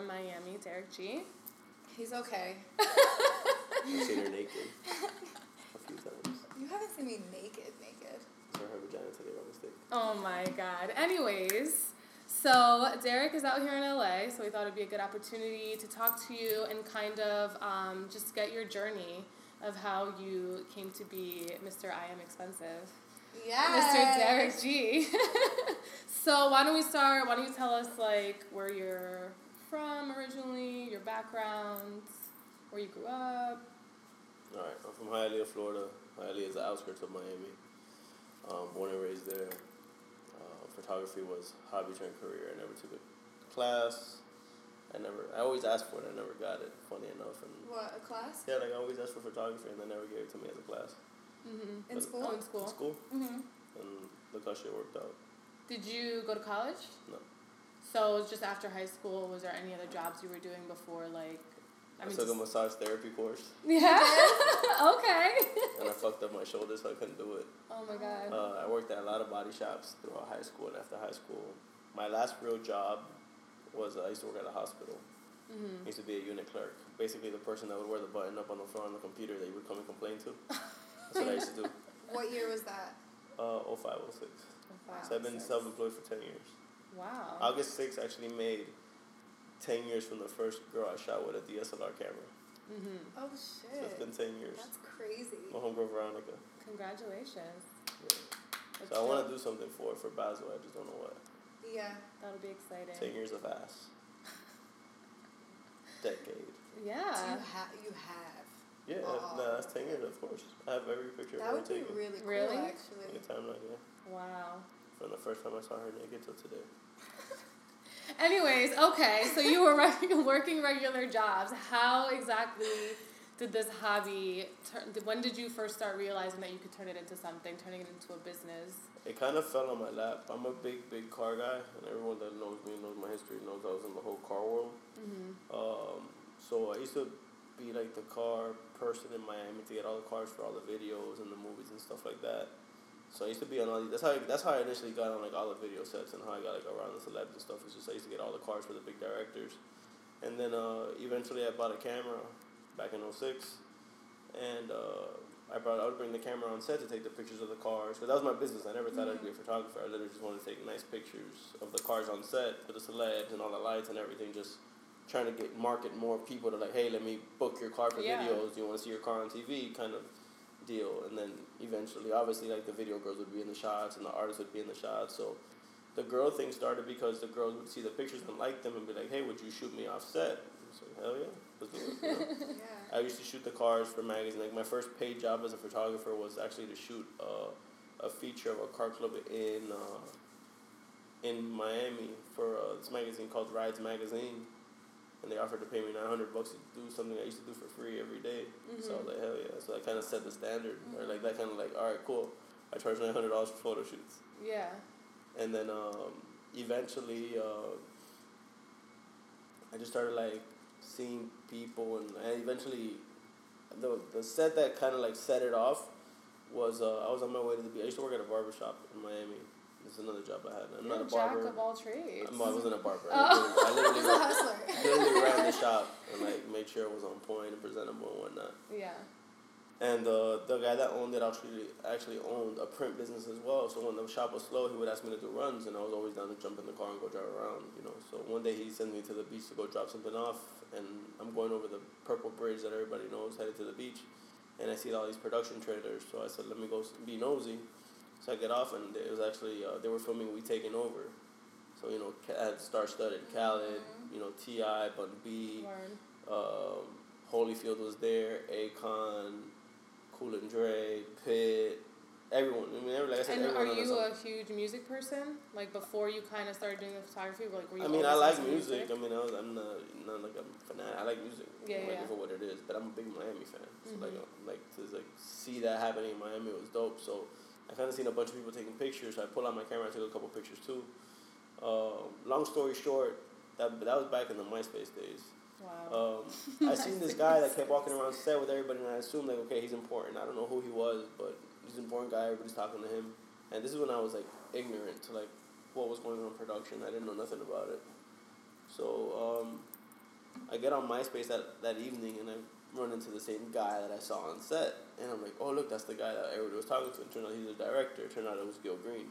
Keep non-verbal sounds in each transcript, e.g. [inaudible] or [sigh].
from Miami, Derick G. He's okay. I've seen her [laughs] naked a few times. You haven't seen me naked, naked. Saw her vagina today by mistake. Oh my god. Anyways, so Derick is out here in LA, so we thought it'd be a good opportunity to talk to you and kind of um, just get your journey of how you came to be Mr. I Am Expensive. Yeah. Mr. Derick G. [laughs] so why don't we start? Why don't you tell us like where you're from originally, your background, where you grew up? All right, I'm from Hialeah, Florida. Hialeah is the outskirts of Miami. Um, born and raised there. Uh, photography was hobby turned career. I never took a class. I never. I always asked for it. I never got it. Funny enough, and What, a class? yeah, like I always asked for photography, and they never gave it to me as a class. Mm-hmm. In But- school? Oh, in school. In school, Mm-hmm. and look how shit worked out. Did you go to college? No. So it was just after high school. Was there any other jobs you were doing before, like? I, mean, took a massage therapy course, Yeah. [laughs] okay. and I fucked up my shoulder, so I couldn't do it. Oh my god. Uh, I worked at a lot of body shops throughout high school and after high school. My last real job was uh, I used to work at a hospital. mm-hmm. I used to be a unit clerk. Basically, the person that would wear the button up on the floor on the computer that you would come and complain to. That's what I used to do. [laughs] What year was that? Uh, 0506. Wow. So I've been self employed for 10 years. Wow. August 6 actually made 10 years from the first girl I shot with a DSLR camera. Mm-hmm. Oh, So shit. it's been 10 years. That's crazy. My homegirl Veronica. Congratulations. Yeah. That's So I want to do something for for Basil. I just don't know what. Yeah. That'll be exciting. 10 years of ass. [laughs] Decade. Do Yeah. you, ha- you have. Yeah, Aw. no, that's 10 years, of course. I have every picture That of her would be taken. really cool, Really? actually. Like a yeah. Wow. From the first time I saw her naked till today. [laughs] Anyways, okay, so you were [laughs] working regular jobs. How exactly did this hobby turn? When did you first start realizing that you could turn it into something, turning it into a business? It kind of fell on my lap. I'm a big, big car guy, and everyone that knows me, knows my history, knows I was in the whole car world. Mm-hmm. Um, so I used to be like the car person in Miami to get all the cars for all the videos and the movies and stuff like that. So I used to be on all these. That's how I, that's how I initially got on like all the video sets and how I got like around the celebs and stuff. It's just I used to get all the cars for the big directors, and then uh, eventually I bought a camera back in 06. and uh, I brought I would bring the camera on set to take the pictures of the cars because that was my business. I never thought I'd be a photographer. I literally just wanted to take nice pictures of the cars on set for the celebs and all the lights and everything. Just trying to get market more people to like, hey, let me book your car for Yeah. videos. Do you want to see your car on TV? Kind of deal. And then eventually, obviously, like the video girls would be in the shots and the artists would be in the shots. So the girl thing started because the girls would see the pictures and like them and be like, hey, would you shoot me off set? So hell yeah, let's do it. You [laughs] know? Yeah. I used to shoot the cars for magazines. Like my first paid job as a photographer was actually to shoot uh, a feature of a car club in uh, in Miami for uh, this magazine called Rides Magazine, and they offered to pay me nine hundred bucks to do something I used to do for free every day. So I was like, hell yeah! So I kind of set the standard, or like that kind of like, all right, cool. I charge nine hundred dollars for photo shoots Yeah. and then um, eventually uh, I just started like seeing people and, and eventually the the set that kind of like set it off was uh, I was on my way to the beach. I used to work at a barber shop in Miami. Is another job I had. I'm You're not a barber. jack of all trades. I'm- I wasn't a barber. Oh. I literally, I literally, [laughs] hustler. literally ran the shop and like made sure it was on point and presentable and whatnot. Yeah. And uh, the guy that owned it actually actually owned a print business as well. So when the shop was slow, he would ask me to do runs, and I was always down to jump in the car and go drive around. You know. So one day he sends me to the beach to go drop something off, and I'm going over the purple bridge that everybody knows, headed to the beach, and I see all these production trailers. So I said, let me go be nosy. So I get off, and it was actually uh, they were filming We Taking Over. So you know, I had star studded Khaled, you know, T.I., Bun B, um, Holyfield was there, Akon, Cool and Dre, Pitt, everyone. I mean, every, like I said, And everyone. are you a huge music person? Like before you kind of started doing the photography, like were you? I mean, I like into music. I mean, I was, I'm not, not like a fanatic. I like music. Yeah, like yeah. for what it is, but I'm a big Miami fan. So like, Mhm. uh, like to like see that happening in Miami was dope. So I kind of seen a bunch of people taking pictures. So I pulled out my camera. I took a couple pictures too. Uh, long story short, that that was back in the MySpace days. Wow. Um, [laughs] I seen this guy that kept walking around set with everybody, and I assumed like, okay, he's important. I don't know who he was, but he's an important guy. Everybody's talking to him, and this is when I was like ignorant to like what was going on in production. I didn't know nothing about it. So um, I get on MySpace that, that evening and I run into the same guy that I saw on set. And I'm like, oh, look, that's the guy that everybody was talking to. And turned out he's a director. It turned out it was Gil Green.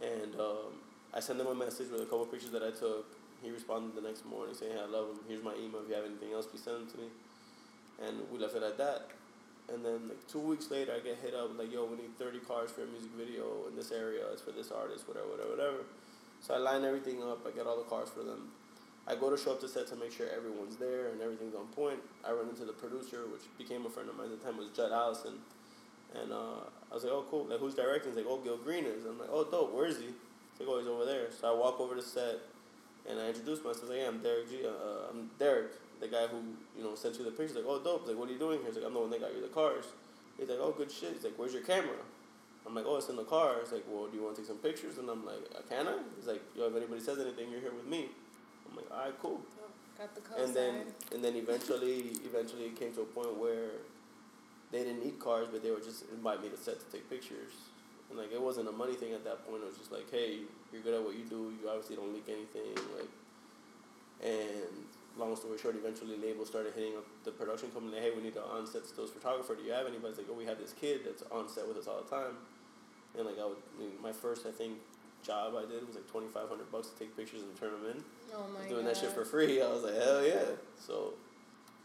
And um, I sent him a message with a couple pictures that I took. He responded the next morning saying, hey, I love him. Here's my email. If you have anything else, please send them to me. And we left it at that. And then like two weeks later, I get hit up like, yo, we need 30 cars for a music video in this area. It's for this artist, whatever, whatever, whatever. So I line everything up. I get all the cars for them. I go to show up to set to make sure everyone's there and everything's on point. I run into the producer, which became a friend of mine at the time, was Judd Allison. And uh, I was like, oh, cool. Like, who's directing? He's like, oh, Gil Green is. I'm like, oh, dope. Where is he? He's like, oh, he's over there. So I walk over to set and I introduce myself. Like, yeah, I'm Derick G. Uh, I'm Derick, the guy who, you know, sent you the pictures. Like, oh, dope. Like, what are you doing here? He's like, I'm the one that got you the cars. He's like, oh, good shit. He's like, where's your camera? I'm like, oh, it's in the car. He's like, well, do you want to take some pictures? And I'm like, uh, can I? He's like, yo, if anybody says anything, you're here with me. I'm like, all right, cool. Got the And then, and then eventually, eventually it came to a point where they didn't need cars, but they would just invite me to set to take pictures. And like, it wasn't a money thing at that point. It was just like, hey, you're good at what you do. You obviously don't leak anything. Like, and long story short, eventually labels started hitting up the production company. Hey, we need an on-set stills photographer. Do you have anybody? It's like, oh, we have this kid that's on set with us all the time. And like, I would, I mean, my first, I think, job I did was like twenty five hundred bucks to take pictures and turn them in. Oh my doing god. that shit for free. I was like, hell yeah. So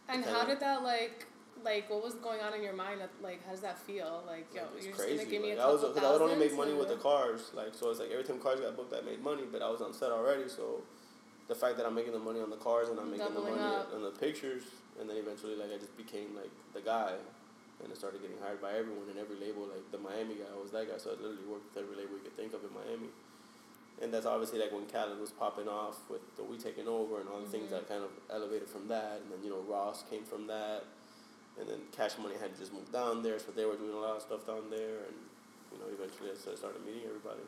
And kinda- how did that like like what was going on in your mind? Like how does that feel? Like yo, like, you're just gonna give me like, a I was, couple cause I would only make money with the cars. Like so, it's like every time cars got booked, I made money. But I was on set already, so the fact that I'm making the money on the cars and I'm making Doubling the money up. on the pictures, and then eventually like I just became like the guy, and I started getting hired by everyone and every label. Like the Miami guy, I was that guy. So I literally worked with every label you could think of in Miami. And that's obviously like when Khaled was popping off with the We Taking Over and all the things Mhm. that kind of elevated from that. And then, you know, Ross came from that. And then Cash Money had just moved down there, so they were doing a lot of stuff down there. And, you know, eventually I started- meeting everybody.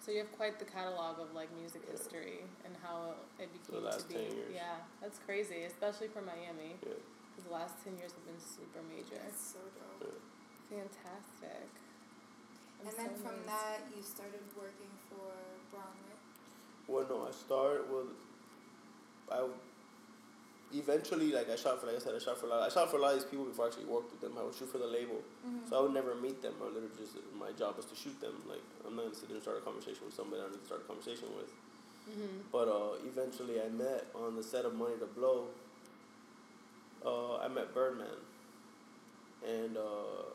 So you have quite the catalog of like music Yeah. history and how it became last to be. 10 years. Yeah, that's crazy, especially for Miami. Yeah. Because the last ten years have been super major. That's so dope. Fantastic. I'm And then so from amazed. that, you started working for Bromley. Well, no, I started, well, I eventually, like, I shot for, like I said, I shot for a lot, I shot for a lot of these people before I actually worked with them. I would shoot for the label. Mm-hmm. So I would never meet them. I literally just my job was to shoot them. Like I'm not gonna sit there and start a conversation with somebody I need to start a conversation with. Mhm. But uh, eventually, I met on the set of Money to Blow. Uh, I met Birdman, and uh,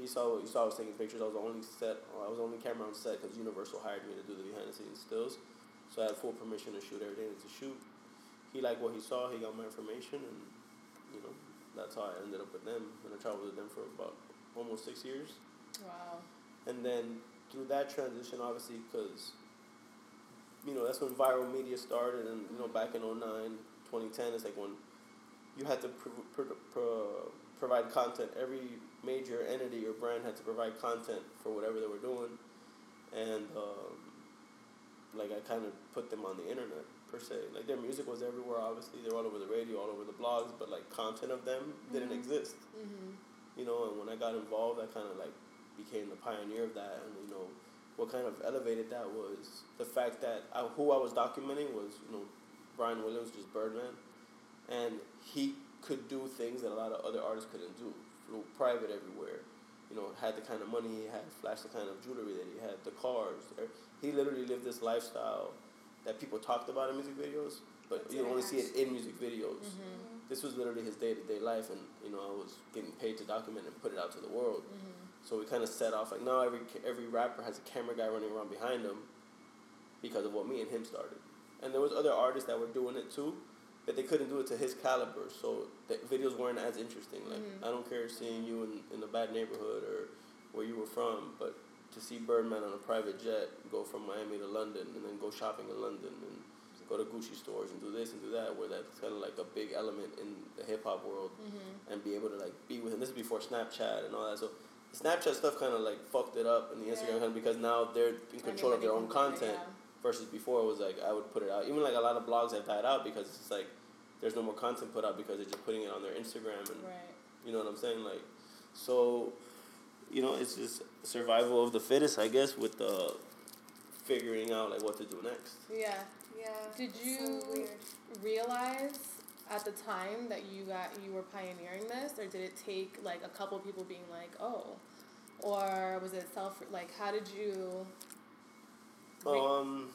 he saw he saw I was taking pictures. I was the only set. I was the only camera on set because Universal hired me to do the behind the scenes stills. So I had full permission to shoot everything to shoot. He liked what he saw. He got my information, and you know that's how I ended up with them. And I traveled with them for about almost six years. Wow. And then through that transition, obviously, because, you know, that's when viral media started. And, you know, back in 09, 2010, it's like when you had to pro- pro- pro- provide content. Every major entity or brand had to provide content for whatever they were doing. And, um, like, I kind of put them on the internet, per se. Like, their music was everywhere, obviously. They were all over the radio, all over the blogs, but, like, content of them didn't Mhm. exist Mhm. you know, and when I got involved, I kind of like became the pioneer of that, and you know, what kind of elevated that was the fact that I, who I was documenting was you know, Bryan Williams, just Birdman, and he could do things that a lot of other artists couldn't do. Flew private everywhere, you know, had the kind of money he had, flashed the kind of jewelry that he had, the cars. Er, He literally lived this lifestyle that people talked about in music videos, but you only see it in music videos Mhm. this was literally his day to day life, and you know I was getting paid to document and put it out to the world. Mhm. So we kind of set off like now every every rapper has a camera guy running around behind them, because of what me and him started, and there was other artists that were doing it too, but they couldn't do it to his caliber. So the videos weren't as interesting. Like Mhm. I don't care seeing you in in a bad neighborhood or where you were from, but to see Birdman on a private jet go from Miami to London and then go shopping in London and go to Gucci stores and do this and do that, where that's kind of like a big element in the hip hop world, Mhm. and be able to like be with him. This is before Snapchat and all that. So Snapchat stuff kind of like fucked it up, and the Instagram Yeah. kind of because now they're in control of their own Anybody can it, content. Versus before it was like I would put it out. Even like a lot of blogs have died out because it's like there's no more content put out because they're just putting it on their Instagram and Right. you know what I'm saying? Like, so, you know, it's just survival of the fittest, I guess, with the figuring out like what to do next. Yeah. Yeah. Did you So realize at the time that you got you were pioneering this, or did it take like a couple people being like, oh, or was it self like how did you? Re- Um,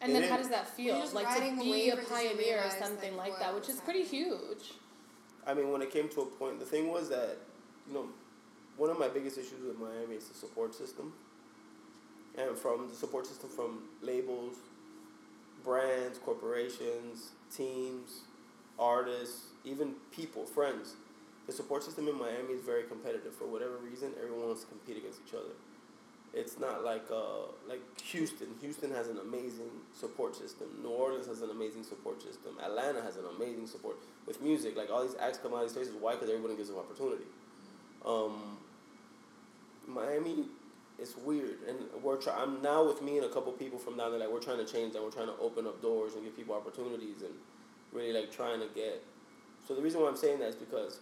and it then how is- does that feel? like to be a or did you pioneer or something like, like, that, which is pretty huge. I mean, when it came to a point, the thing was that, you know, one of my biggest issues with Miami is the support system. And from the support system from labels, brands, corporations, teams, artists, even people, friends. The support system in Miami is very competitive. For whatever reason, everyone wants to compete against each other. It's not like uh, like Houston. Houston has an amazing support system. New Orleans has an amazing support system. Atlanta has an amazing support with music. Like all these acts come out of these places. Why? Because everybody gives them opportunity. Um, Miami, it's weird, and we're try- I'm now with me and a couple people from down there. Like we're trying to change that. We're trying to open up doors and give people opportunities, and really like trying to get. So the reason why I'm saying that is because,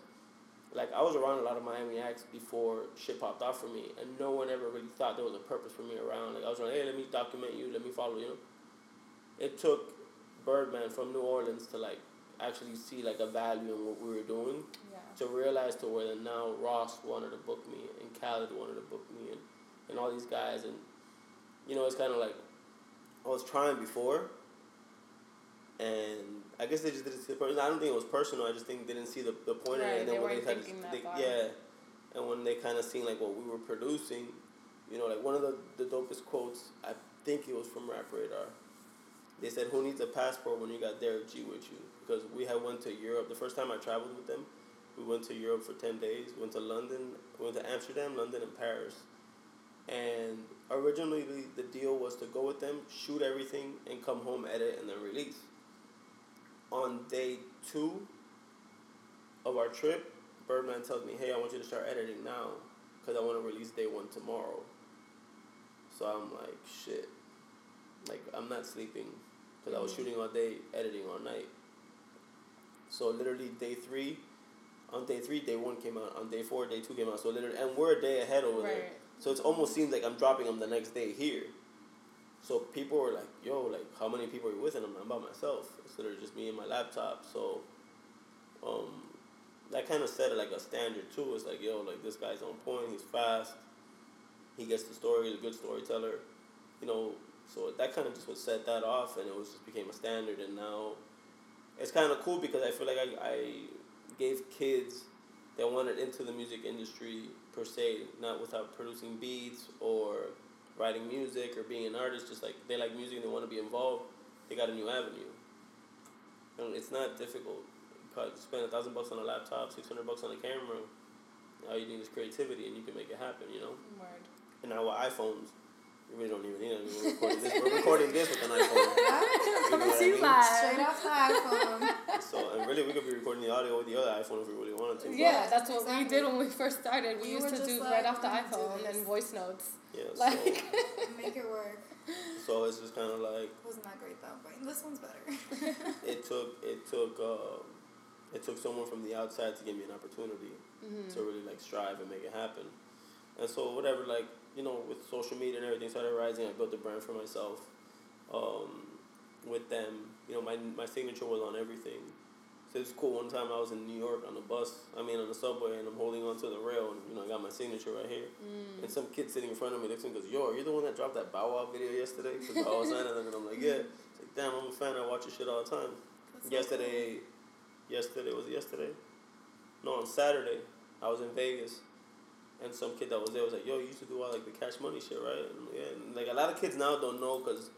like, I was around a lot of Miami acts before shit popped off for me, and no one ever really thought there was a purpose for me around. Like I was like, hey, let me document you, let me follow you. It took Birdman from New Orleans to like actually see like a value in what we were doing Yeah. to realize to where then now Ross wanted to book me and Khaled wanted to book me and, and all these guys and you know it's kind of like I was trying before and I guess they just didn't see the person. I don't think it was personal. I just think they didn't see the, the point in Right, it. And then they when they kind thinking of, that they, yeah, and when they kind of seen like what we were producing, you know, like one of the, the dopest quotes, I think it was from Rap Radar. They said, "Who needs a passport when you got Derick G with you?" Because we had went to Europe. The first time I traveled with them, we went to Europe for ten days. Went to London, went to Amsterdam, London, and Paris. And originally, the, the deal was to go with them, shoot everything, and come home, edit, and then release. On day two of our trip, Birdman tells me, "Hey, I want you to start editing now, because I want to release day one tomorrow." So I'm like, "Shit." Like I'm not sleeping because I was Mhm. shooting all day, editing all night. So literally day three, on day three, day one came out. On day four, day two came out. So literally, and we're a day ahead over there. So it almost seems like I'm dropping them the next day here. So people were like, "Yo, like, how many people are you with?" And I'm, I'm by myself. It's literally just me and my laptop. So, um, that kind of set like a standard too. It's like, yo, like this guy's on point. He's fast. He gets the story. He's a good storyteller. You know, so that kind of just would set that off, and it was just became a standard. And now, it's kind of cool because I feel like I, I gave kids that wanted into the music industry per se, not without producing beats or writing music or being an artist, just like they like music and they want to be involved, they got a new avenue. And it's not difficult. Probably spend a thousand bucks on a laptop, six hundred bucks on a camera. All you need is creativity and you can make it happen, you know? Word. And now with iPhones, you really don't even need it. We're recording this, we're recording this with an [laughs] iPhone. You know what I mean? live. Straight off the iPhone. [laughs] So, and really, we could be recording the audio with the other iPhone if we really wanted to. Yeah, that's what we did when we first started. We You used to do like, right off the "I'm gonna do iPhone and voice notes. Yeah, [laughs] Like, Make it work. so, so it's just kind of like, Wasn't that great though, but this one's better. it took it took uh, it took someone from the outside to give me an opportunity Mhm. to really like strive and make it happen. And so whatever, like you know, with social media and everything started rising, I built a brand for myself. Um, with them, you know, my my signature was on everything. So it's cool. One time I was in New York on the bus, I mean on the subway, and I'm holding onto the rail, and you know, I got my signature right here. Mm. And some kid sitting in front of me looks and goes, "Yo, are you the one that dropped that Bow Wow video yesterday?" Because Bow Wow signed it, and I'm like, "Yeah." It's like, "Damn, I'm a fan. I watch your shit all the time." That's so yesterday, yesterday was it yesterday? No, on Saturday, I was in Vegas, and some kid that was there was like, "Yo, you used to do all like the Cash Money shit, right?" And like, yeah, and, like a lot of kids now don't know because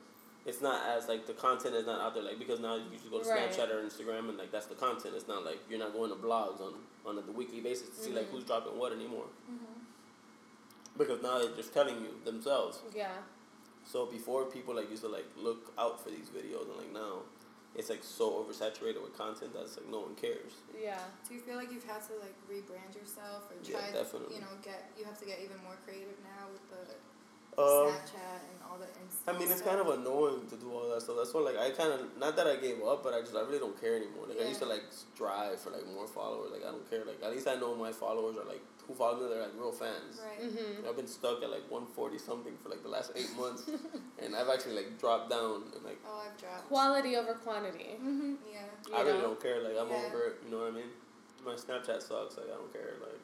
it's not as like the content is not out there like because now you usually go to Right. Snapchat or Instagram and like that's the content. It's not like you're not going to blogs on on a weekly basis to see like Mhm. who's dropping what anymore Mhm. because now they're just telling you themselves. Yeah. So before people like used to like look out for these videos and like now it's like so oversaturated with content that's like no one cares. Yeah. Do you feel like you've had to like rebrand yourself or try? Yeah, definitely. you know, get you have to get even more creative now with the Um, Snapchat and all the Insta. I mean, it's stuff. kind of annoying to do all that stuff. That's why, like, I kind of not that I gave up, but I just I really don't care anymore. Like, I used to like strive for like more followers. Like, I don't care. Like, at least I know my followers are like who follow me. They're like real fans. Right. Mm-hmm. I've been stuck at like one forty something for like the last eight months, [laughs] and I've actually like dropped down and like Oh, I've dropped. Quality over quantity. Mm-hmm. Yeah. You I really know? don't care. Like I'm Yeah. over it. You know what I mean? My Snapchat sucks. Like I don't care. Like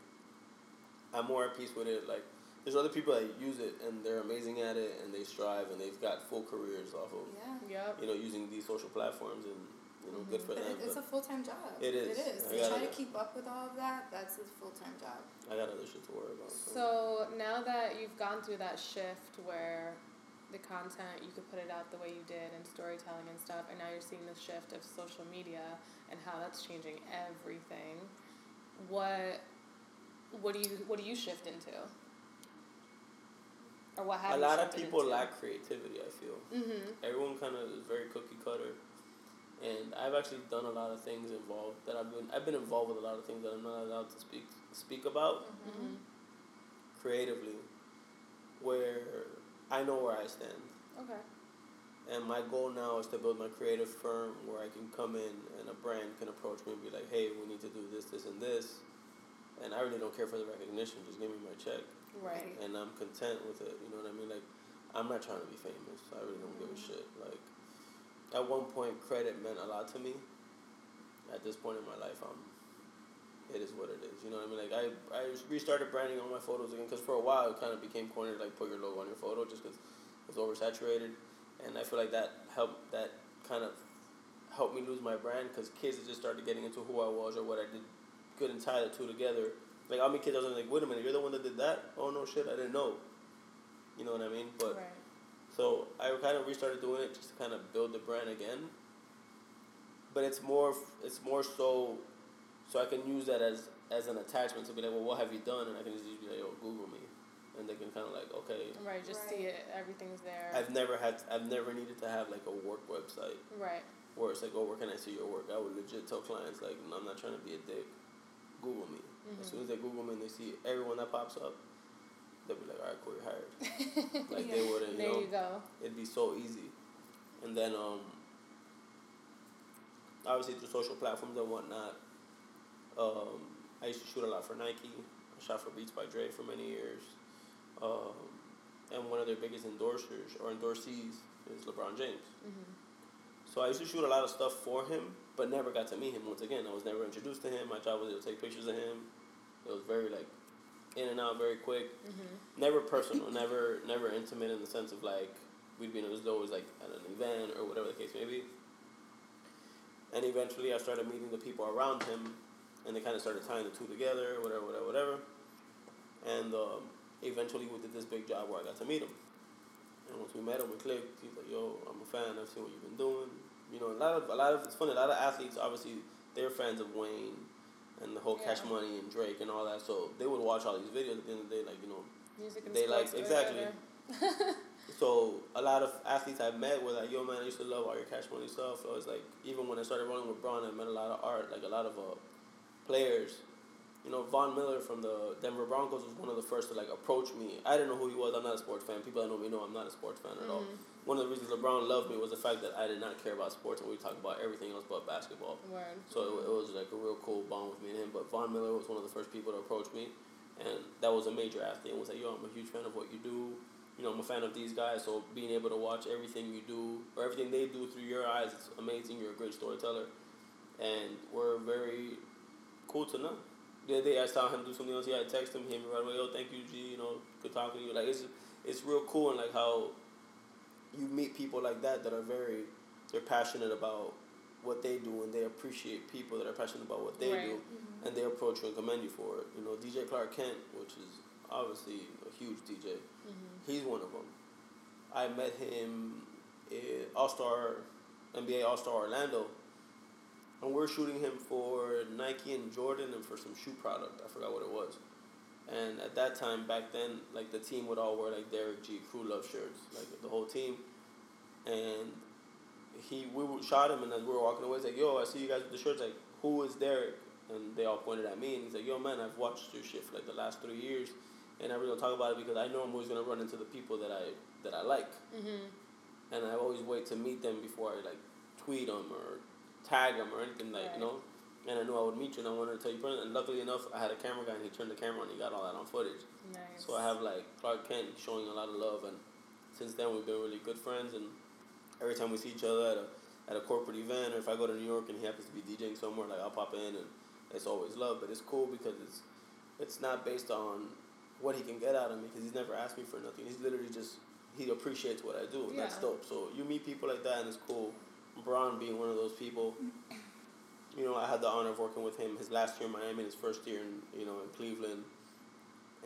I'm more at peace with it. Like there's other people that use it and they're amazing at it and they strive and they've got full careers off of Yeah. Yep. you know using these social platforms and you know good for But them. it's a full time job. It is. It is. I To try to keep up with all of that, that's a full time job. I got other shit to worry about. So now that you've gone through that shift where the content you could put it out the way you did and storytelling and stuff, and now you're seeing the shift of social media and how that's changing everything. What what do you what do you shift into? Or what have a lot of people into? lack creativity. I feel Mm-hmm. everyone kind of is very cookie cutter, and I've actually done a lot of things involved that I've been I've been involved with a lot of things that I'm not allowed to speak speak about Mm-hmm. creatively, where I know where I stand. Okay. And my goal now is to build my creative firm where I can come in and a brand can approach me and be like, hey, we need to do this, this, and this. And I really don't care for the recognition, just give me my check. Right. And I'm content with it, you know what I mean? Like, I'm not trying to be famous. I really don't give a shit. Like, at one point, credit meant a lot to me. At this point in my life, I'm, it is what it is. You know what I mean? Like, I, I restarted branding on my photos again because for a while it kind of became corny like put your logo on your photo just because it was oversaturated. And I feel like that helped, that kind of helped me lose my brand because kids just started getting into who I was or what I did couldn't tie the two together. Like, how many kids I was like, wait a minute, you're the one that did that? Oh, no shit, I didn't know. You know what I mean? But right. So I kind of restarted doing it just to kind of build the brand again. But it's more, it's more so, so I can use that as as an attachment to be like, well, what have you done? And I can just be like, oh, Google me, and they can kind of like, okay. Right. Just see it. Everything's there. I've never had, I've never needed to have like a work website right. where it's like, oh, where can I see your work? I would legit tell clients like, no, I'm not trying to be a dick. Google me. As Mhm. soon as they Google me and they see everyone that pops up, they'll be like, all right, cool, you're hired. [laughs] Like Yeah. they wouldn't, you There know. you go. it'd be so easy. And then um obviously through social platforms and whatnot, um, I used to shoot a lot for Nike. I shot for Beats by Dre for many years. Um, and one of their biggest endorsers or endorsees is LeBron James. Mm-hmm. So I used to shoot a lot of stuff for him, but never got to meet him once again. I was never introduced to him. My job was to take pictures of him. It was very like in and out very quick Mm-hmm. never personal, never never intimate in the sense of like we'd be in it was always like at an event or whatever the case may be. And eventually, I started meeting the people around him, and they kind of started tying the two together, whatever, whatever, whatever. And um, eventually, we did this big job where I got to meet him. And once we met him, we clicked. He's like, "Yo, I'm a fan. I've seen what you've been doing." You know, a lot of a lot of it's funny. A lot of athletes, obviously, they're fans of Wayne and the whole Cash Money and Drake and all that. So they would watch all these videos. At the end of the day, like you know, Music and They like- exactly. [laughs] so a lot of athletes I met were like, "Yo, man, I used to love all your Cash Money stuff." So it's like even when I started running with Bron, I met a lot of art, like a lot of uh, players. You know, Von Miller from the Denver Broncos was one of the first to like approach me. I didn't know who he was. I'm not a sports fan. People that know me know I'm not a sports fan at all. One of the reasons LeBron loved me was the fact that I did not care about sports and we talked about everything else but basketball. Word. So it, it was like a real cool bond with me and him. But Von Miller was one of the first people to approach me, and that was a major athlete. And was like, "Yo, I'm a huge fan of what you do. You know, I'm a fan of these guys. So being able to watch everything you do or everything they do through your eyes, it's amazing. You're a great storyteller, and we're very cool to know." The other day I saw him do something else. Yeah, I text him, him right away. Yo, thank you, G. You know, good talking to you. Like it's it's real cool and like how you meet people like that that are very they're passionate about what they do and they appreciate people that are passionate about what they Right. do and they approach you and commend you for it. You know, DJ Clark Kent, which is obviously a huge DJ, Mm-hmm. he's one of them. I met him in All Star, NBA All Star Orlando, and we're shooting him for Nike and Jordan and for some shoe product. I forgot what it was. And at that time, back then, like the team would all wear like Derick G. Crew Love shirts, like the whole team. And he, we shot him, and as we were walking away, he's like, "Yo, I see you guys with the shirts. Like, who is Derick?" And they all pointed at me, and he's like, "Yo, man, I've watched your shit for like the last three years, and I really don't talk about it because I know I'm always gonna run into the people that I that I like, Mhm. and I always wait to meet them before I like tweet them or tag them or anything like Right. you know. And I knew I would meet you, and I wanted to tell you. personally. And luckily enough, I had a camera guy, and he turned the camera on. and He got all that on footage. Nice. So I have like Clark Kent showing a lot of love, and since then we've been really good friends. And every time we see each other at a at a corporate event, or if I go to New York and he happens to be DJing somewhere, like I'll pop in, and it's always love. But it's cool because it's it's not based on what he can get out of me because he's never asked me for nothing. He's literally just he appreciates what I do. and That's dope. So you meet people like that, and it's cool. Bron being one of those people. You know, I had the honor of working with him his last year in Miami, and his first year in you know in Cleveland,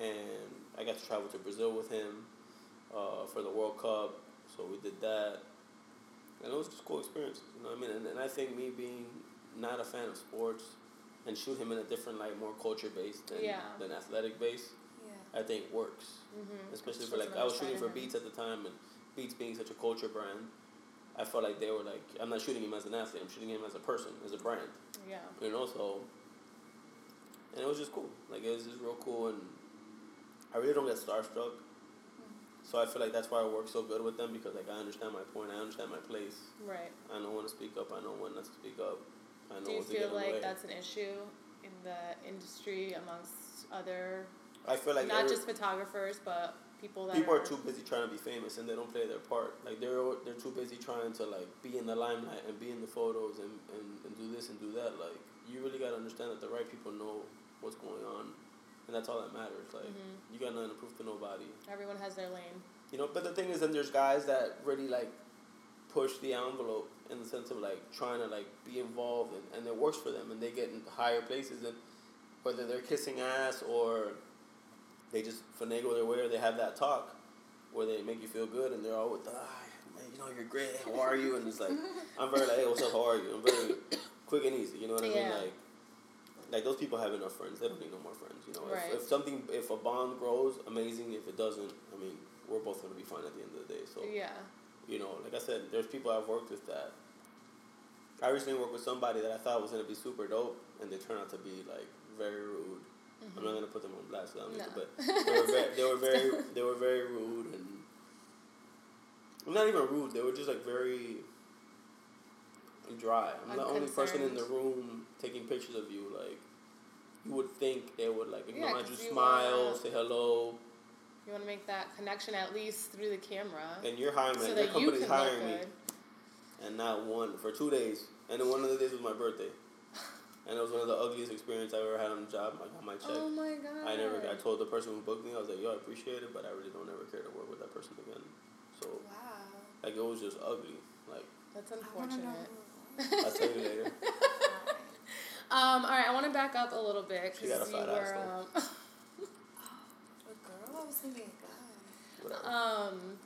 and I got to travel to Brazil with him uh, for the World Cup. So we did that, and it was just cool experiences. You know what I mean? And, and I think me being not a fan of sports and shoot him in a different like more culture based than Yeah. than athletic based, Yeah. I think works. Mhm. Especially for like I was shooting for. Beats at the time, and Beats being such a culture brand, I felt like they were like I'm not shooting him as an athlete. I'm shooting him as a person, as a brand. Yeah. You know, so and it was just cool. Like it was just real cool, and I really don't get starstruck. Mm. So I feel like that's why I work so good with them because like I understand my point, I understand my place. Right. I know when to speak up, I know when not to speak up. I know Do you when to get feel like that's an issue in the industry amongst other, I feel like not every- just photographers, but people that people are too busy trying to be famous and they don't play their part. Like they're they're too busy trying to like be in the limelight and be in the photos and, and, and do this and do that. Like you really gotta understand that the right people know what's going on, and that's all that matters. Like Mhm. you got nothing to prove to nobody. Everyone has their lane. You know, but the thing is, then there's guys that really like push the envelope in the sense of like trying to like be involved and, and it works for them and they get in higher places and whether they're kissing ass or they just finagle their way or they have that talk where they make you feel good and they're all with the ah, man, you know you're great how are you and it's like [laughs] I'm very like hey what's up how are you I'm very quick and easy you know what I mean like like those people have enough friends they don't need no more friends you know Right. if, if something if a bond grows amazing if it doesn't I mean we're both gonna be fine at the end of the day so Yeah. you know, like I said, there's people I've worked with that. I recently worked with somebody that I thought was gonna be super dope, and they turned out to be like very rude. I'm not gonna put them on blast, need to, Mm-hmm. But they were very, they were [laughs] very, they were very rude, and well, not even rude. They were just like very dry. I'm the only person in the room taking pictures of you. Like you would think they would like Yeah, acknowledge 'cause you, smile, wanna- say hello, You want to make that connection at least through the camera, and you're hiring me. so your company's hiring me. and not one for two days. And then one of the days was my birthday, and it was one of the ugliest experiences I ever had on the job. I got my check. Oh my god. I never. I told the person who booked me, I was like, "Yo, I appreciate it, but I really don't ever care to work with that person again." So Wow. like it was just ugly. Like That's I wanna know. unfortunate. I'll tell you later. [laughs] Um, all right, I want to back up a little bit She got a because you ass, were. though. Um, [laughs] A girl? I was thinking a guy. Whatever. Um,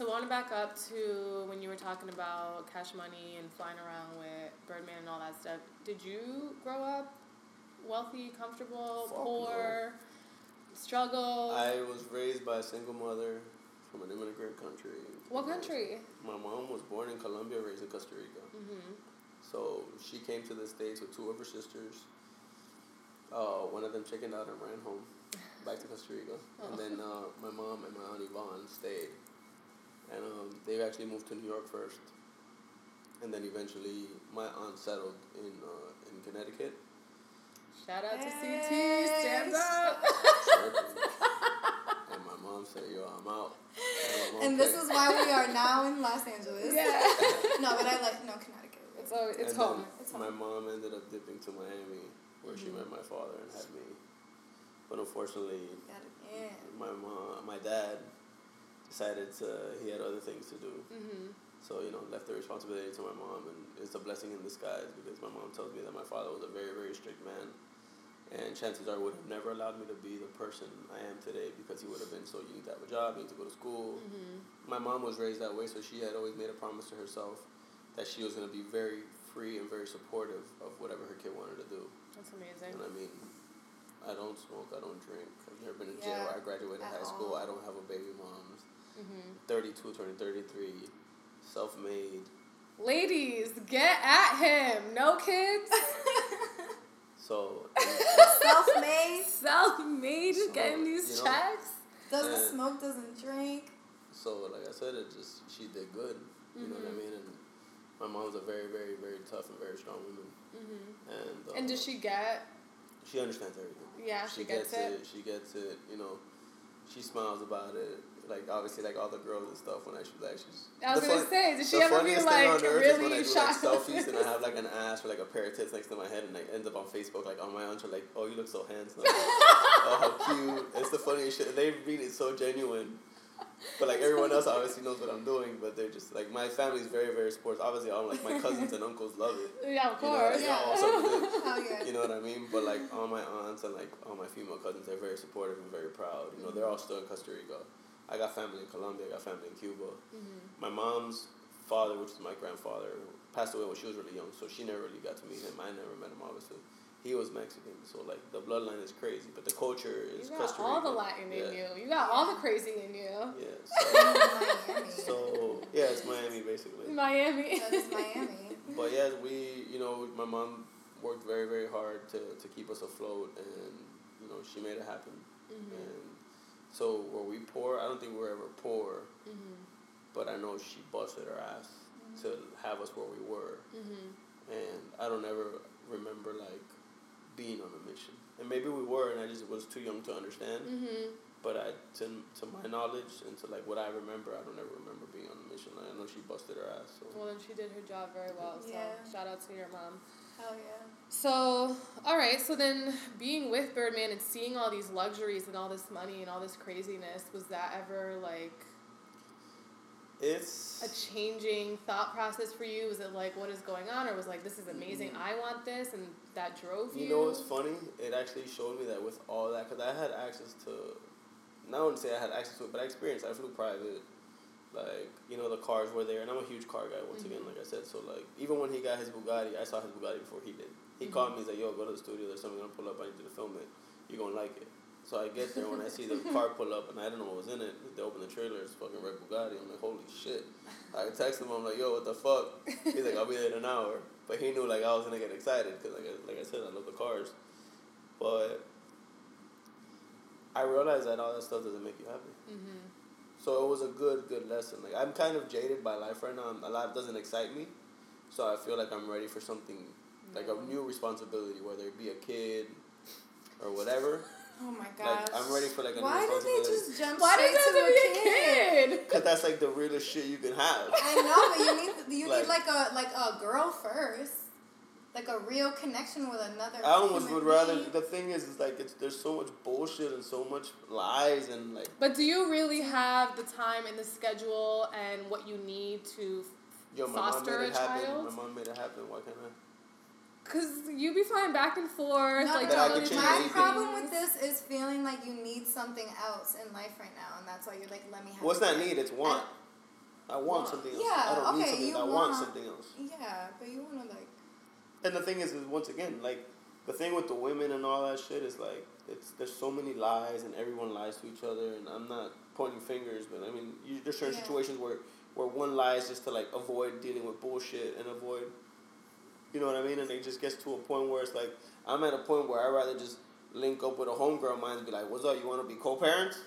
so I want to back up to when you were talking about cash money and flying around with Birdman and all that stuff. Did you grow up wealthy, comfortable, Fuck poor, struggle? I was raised by a single mother from an immigrant country. what country? My mom was born in Colombia, raised in Costa Rica. Mm-hmm. So she came to the States with two of her sisters. Uh, one of them chickened out and ran home back to Costa Rica. And then uh, my mom and my aunt Yvonne stayed. And um, they actually moved to New York first. And then eventually my aunt settled in, uh, in Connecticut. Shout out to CT. Stand up. [laughs] and my mom said, yo, I'm out. And, I'm And this is why we are now in Los Angeles. Yeah. [laughs] no, but I like no Connecticut. It's always, it's home. Then It's my mom ended up dipping to Miami, where she Mhm. met my father and had me. But unfortunately, Got it in. my mom, my dad, decided to he had other things to do. Mm-hmm. So you know, left the responsibility to my mom, and it's a blessing in disguise because my mom tells me that my father was a very very strict man, and chances are would have never allowed me to be the person I am today because he would have been so you need to have a job, you need to go to school. Mm-hmm. My mom was raised that way, so she had always made a promise to herself that she was going to be very free and very supportive of whatever her kid wanted to do. That's amazing. And I mean, I don't smoke, I don't drink. I've never been in jail. I graduated at high school. all. I don't have a baby mom. Mm-hmm. 32, turning 33, self made. Ladies, get at him. No kids. [laughs] So [laughs] Self-made. Self-made, just So, getting these you know, checks. Doesn't Yeah. smoke. Doesn't drink. so like I said, it just she did good. You know what I Mhm. mean? And my mom's a very very very tough and very strong woman. hmm And uh, And does she get? she understands everything. Yeah, she, gets, it. She gets it. You know, she smiles about it. Like obviously, like all the girls and stuff. When I she like she's. I was gonna fun- say, did she ever be like on earth is when I really do like shocked? selfies and I have like an [laughs] ass or like a pair of tits next to my head and like ends up on Facebook like on my aunts are like, oh you look so handsome, [laughs] oh how cute. It's the funniest shit. They read it so genuine. But like everyone else obviously knows what I'm doing, but they're just like my family's very very sports. Obviously, all like my cousins and uncles love it. [laughs] yeah, of You know, course. like, Yeah. oh? Yeah. You know what I mean? But like all my aunts and like all my female cousins, they're very supportive and very proud. You know, they're all still in Costa Rica. I got family in Colombia. I got family in Cuba. Mhm. My mom's father, which is my grandfather, passed away when she was really young, so she never really got to meet him. I never met him, obviously. He was Mexican, so like the bloodline is crazy, but the culture is. You got Costa all the Latin yeah. in you. You got all the crazy in you. Yeah. So, [laughs] so yeah, it's Miami basically. Miami. that is Miami. [laughs] But yeah, we, you know, my mom worked very, very hard to, to keep us afloat, and you know, she made it happen. Mhm. And so, were we poor? I don't think we were ever poor, Mhm. but I know she busted her ass to have us where we were, Mhm. and I don't ever remember like being on a mission. And maybe we were, and I just was too young to understand. Mhm. But I, to to my knowledge and to like what I remember, I don't ever remember being on a mission. I know she busted her ass. So. Well, then she did her job very well. So Yeah. shout out to your mom. Hell yeah. So, all right. So then, being with Birdman and seeing all these luxuries and all this money and all this craziness, was that ever like It's a changing thought process for you? Was it like, what is going on, or was like, this is amazing, mm-hmm. I want this, and that drove you? You know what's funny? It actually showed me that with all that, because I had access to, not only say I had access to it, but I experienced. I flew private, like you know the cars were there, and I'm a huge car guy once again, Mhm. like I said. So like even when he got his Bugatti, I saw his Bugatti before he did. He Mhm. called me, he's like, "Yo, go to the studio. There's something gonna pull up. I need you to film it. You're gonna like it." So I get there when I see the [laughs] car pull up, and I don't know what was in it. They open the trailer, it's fucking red Bugatti. I'm like, "Holy shit!" I text him, I'm like, "Yo, what the fuck?" He's like, "I'll be there in an hour." But he knew like I was gonna get excited because like I, like I said, I love the cars. But I realized that all that stuff doesn't make you happy. Mm-hmm. So it was a good, good lesson. Like I'm kind of jaded by life right now. A lot doesn't excite me, so I feel like I'm ready for something like a new responsibility, whether it be a kid or whatever. [laughs] Oh my gosh. Like I'm ready for like a Why new responsibility. Why did they just jump Why straight to to be a kid? Cause that's like the realest shit you can have. I know, but you need [laughs] you Like- need like a like a girl first, like a real connection with another. I almost human would rather. being. The thing is, is like it's there's so much bullshit and so much lies and like But do you really have the time and the schedule and what you need to? yo, my mom Foster made a it happen. child? My mom made it happen. Why can't I? Cause you be flying back and forth, No, like But I could these change my anything. problem with this is feeling like you need something else in life right now, and that's why you're like, let me have. What's it. not need? It's want. I want Want. something else. Yeah, I don't need okay, something. you I want want- something else. Yeah, but you wanna like. And the thing is, is once again, like the thing with the women and all that shit is like it's there's so many lies and everyone lies to each other. And I'm not pointing fingers, but I mean, you, there's certain Yeah. situations where where one lies just to like avoid dealing with bullshit and avoid, you know what I mean? And it just gets to a point where it's like I'm at a point where I'd rather just link up with a homegirl of mine and be like, "What's up? You want to be co-parents?"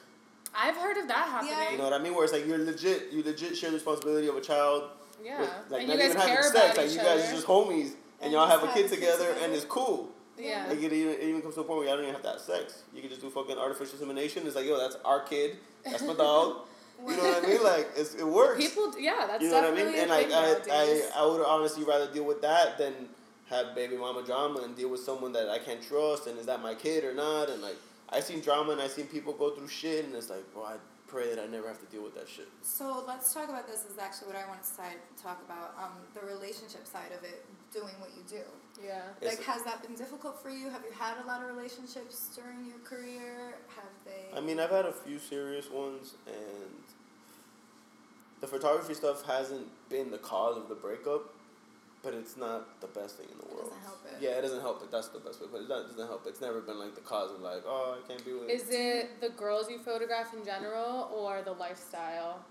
I've heard of that happening. You know what I mean? Where it's like you're legit, you legit share the responsibility of a child Yeah, with, like and not you guys even having sex. about Like each you other. guys are just homies, and, And y'all just have a kid together, together. and it's cool. yeah. Like it even, it even comes to a point where y'all don't even have to have sex. You can just do fucking artificial insemination. It's like, yo, that's our kid. That's my dog. [laughs] You know what I mean? Like it's, it works. People, yeah, that's you know what I mean? And like I. I, I would honestly rather deal with that than have baby mama drama and deal with someone that I can't trust. And is that my kid or not? And like I seen drama and I seen people go through shit, and it's like, bro, I pray that I never have to deal with that shit. So let's talk about this. Is actually what I want to side, talk about. Um, the relationship side of it, doing what you do. yeah. It's- Like, has that been difficult for you? Have you had a lot of relationships during your career? Have they? I mean, I've had a few serious ones, and the photography stuff hasn't been the cause of the breakup, but it's not the best thing in the It world. doesn't help it. Yeah, it doesn't help it. That's the best way, but it doesn't help. It's never been like the cause of like, oh, I can't be with. Is it the girls you photograph in general or the lifestyle?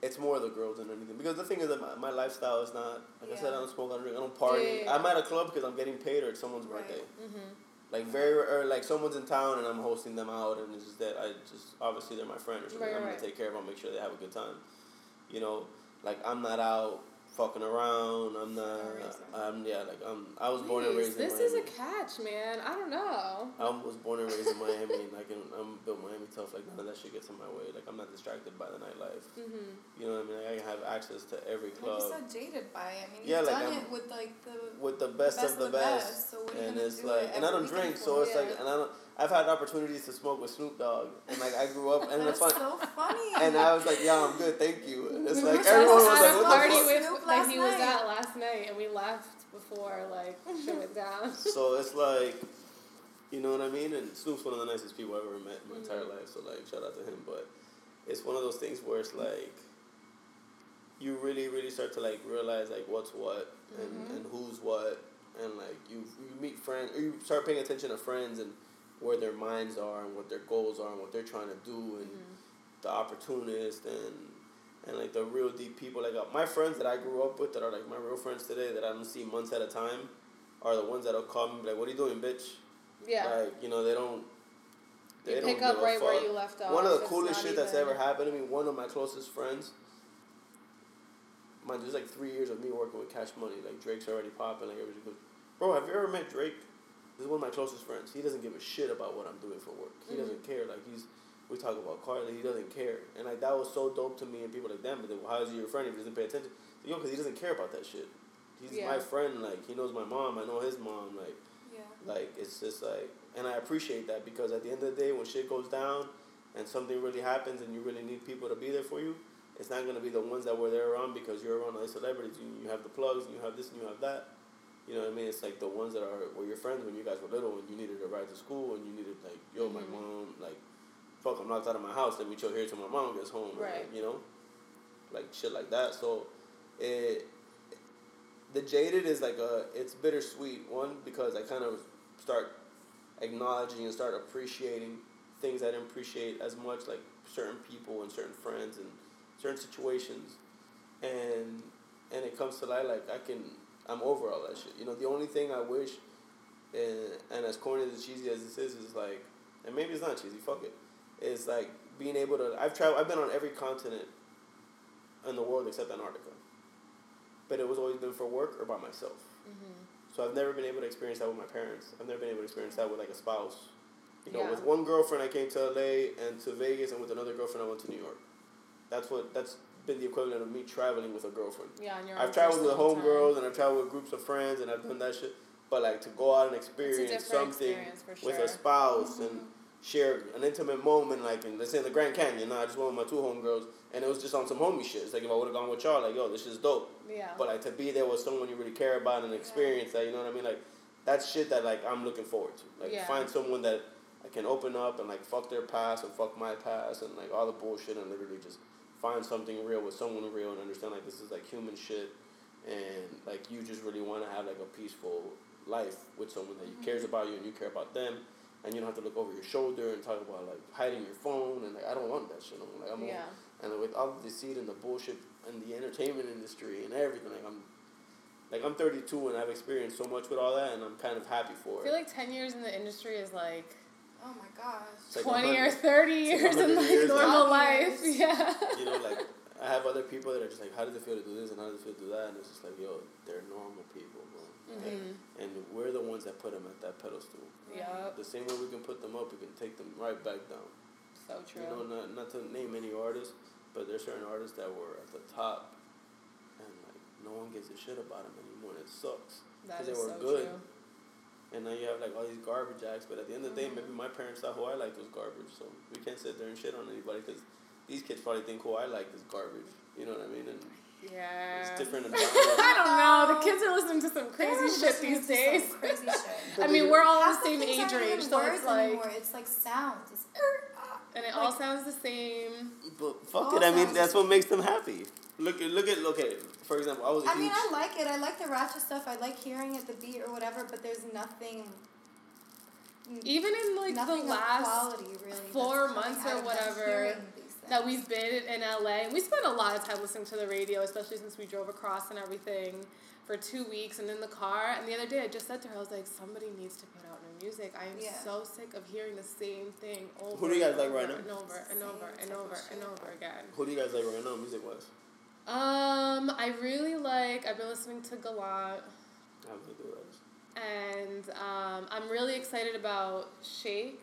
It's more the girls than anything. Because the thing is that my, my lifestyle is not like I said. I don't smoke. I don't drink. I don't party. Yeah, yeah, yeah. I'm at a club because I'm getting paid or it's someone's Right. birthday. Mm-hmm. Like very or like someone's in town and I'm hosting them out and it's just that I just obviously they're my friend or something. Right, I'm right. gonna take care of them, make sure they have a good time. You know, like I'm not out fucking around. I'm not. I'm yeah. Like I'm. I was born and Please, raised in Miami. this is a catch, man. I don't know. I was born and raised in Miami, and I can I'm built Miami tough. Like none of that shit gets in my way. Like I'm not distracted by the nightlife. Mm-hmm. You know what I mean? Like, I have access to every Like club you're so jaded by it. I mean, Yeah, you've like, done I'm- it with like the with the best, of the best. So what are you and it's do like, it and I every don't drink, so for? it's like, and I don't. I've had opportunities to smoke with Snoop Dogg, and like I grew up, and That's it's fun. so funny. And I was like, yeah, I'm good, thank you. And it's We like just everyone was like, a what party the fuck? with Snoop that he was night. at last night, and we left before like [laughs] shit went down. So it's like, you know what I mean? And Snoop's one of the nicest people I've ever met in my entire Mhm. life. So like, shout out to him. But it's one of those things where it's like, you really, really start to like realize like what's what and, Mhm. and who's what, and like you you meet friends, or you start paying attention to friends and where their minds are and what their goals are and what they're trying to do and Mhm. the opportunist and and like the real deep people like uh, my friends that I grew up with that are like my real friends today that I don't see months at a time are the ones that'll call me and be like what are you doing bitch Yeah. like you know they don't they you don't pick up right where you left off. one of the coolest shit that's ever happened to me one of my closest friends mind you, there's like three years of me working with Cash Money like Drake's already popping like everybody goes bro have you ever met Drake this is one of my closest friends he doesn't give a shit about what I'm doing for work he Mhm. doesn't care like he's we talk about Carly, he doesn't care. And like that was so dope to me and people like damn, but then how is he your friend if he doesn't pay attention? Yo, because he doesn't care about that shit. He's Yeah. my friend, like he knows my mom, I know his mom, like Yeah. like it's just like and I appreciate that because at the end of the day when shit goes down and something really happens and you really need people to be there for you, it's not gonna be the ones that were there around because you're around other celebrities. You, you have the plugs and you have this and you have that. You know what I mean? It's like the ones that are were your friends when you guys were little and you needed a ride to school and you needed like, yo, my Mhm. mom, like, fuck, I'm locked out of my house. Let me chill here till my mom gets home. Right. like, you know, like shit like that. So, it the jaded is like a it's bittersweet one because I kind of start acknowledging and start appreciating things I didn't appreciate as much, like certain people and certain friends and certain situations, and and it comes to light like I can I'm over all that shit. You know, the only thing I wish, and and as corny as cheesy as this is, is like, and maybe it's not cheesy. Fuck it. it. Is like being able to. I've traveled. I've been on every continent in the world except Antarctica. But it was always been for work or by myself. Mhm. So I've never been able to experience that with my parents. I've never been able to experience that with like a spouse. You know, Yeah. with one girlfriend I came to LA and to Vegas, and with another girlfriend I went to New York. That's what that's been the equivalent of me traveling with a girlfriend. Yeah, and you're I've traveled with homegirls and I've traveled with groups of friends and I've done that shit. But like to go out and experience something experience for with sure. a spouse and mm-hmm. share an intimate moment, like in let's say in the Grand Canyon. I just went with my two homegirls and it was just on some homie shit. It's like if I would have gone with y'all, like yo, this is dope. Yeah. But like to be there with someone you really care about and experience that, you know what I mean? Like that's shit that like I'm looking forward to. Like Yeah. find someone that I can open up and like fuck their past and fuck my past and like all the bullshit and literally just find something real with someone real and understand like this is like human shit and like you just really want to have like a peaceful life with someone that you mm-hmm. cares about you and you care about them and you don't have to look over your shoulder and talk about like hiding your phone and like I don't want that shit. I'm like I'm yeah. and with all the deceit and the bullshit and the entertainment industry and everything, like I'm, like I'm 32 and I've experienced so much with all that, and I'm kind of happy for it. I feel it. like ten years in the industry is like Oh my gosh. Like twenty or thirty years in 100 like years normal now. life. Yeah. you know, like I have other people that are just like, how does it feel to do this and how does it feel to do that, and it's just like, yo, they're normal people, bro. Mhm. And we're the ones that put them at that pedestal. Yep. The same way we can put them up, we can take them right back down. So true. You know, not not to name any artists, but there's certain artists that were at the top, and like no one gives a shit about them anymore. And it sucks. that 'cause they were so good. true. And now you have like all these garbage acts, but at the end of the day, Mhm. maybe my parents thought who I liked was garbage. So we can't sit there and shit on anybody because these kids probably think who I like is garbage. You know what I mean? And Yeah. it's different. [laughs] I don't know. The kids are listening to some crazy shit these days. Crazy [laughs] shit. I mean, we're all Half the same things age range, so it's like, anymore. It's like sounds. It's er, ah. and it Like- all sounds the same. but fuck it. I mean, that's what makes them happy. Look at look at look at. For example, I was a I mean. I like it. I like the ratchet stuff. I like hearing it, the beat or whatever. But there's nothing. Even in like nothing the last quality really. four that's months or out of them whatever, hearing these things. that we've been in LA and we spent a lot of time listening to the radio, especially since we drove across and everything for two weeks and in the car. And the other day I just said to her, I was like, somebody needs to put out new music. I am Yeah. so sick of hearing the same thing over Who do you guys and like over right now? and over and over and type of over and over again. Who do you guys like right now, music wise? Um, I really like, I've been listening to Gallant. I have no idea what that is. And um, I'm really excited about Shake.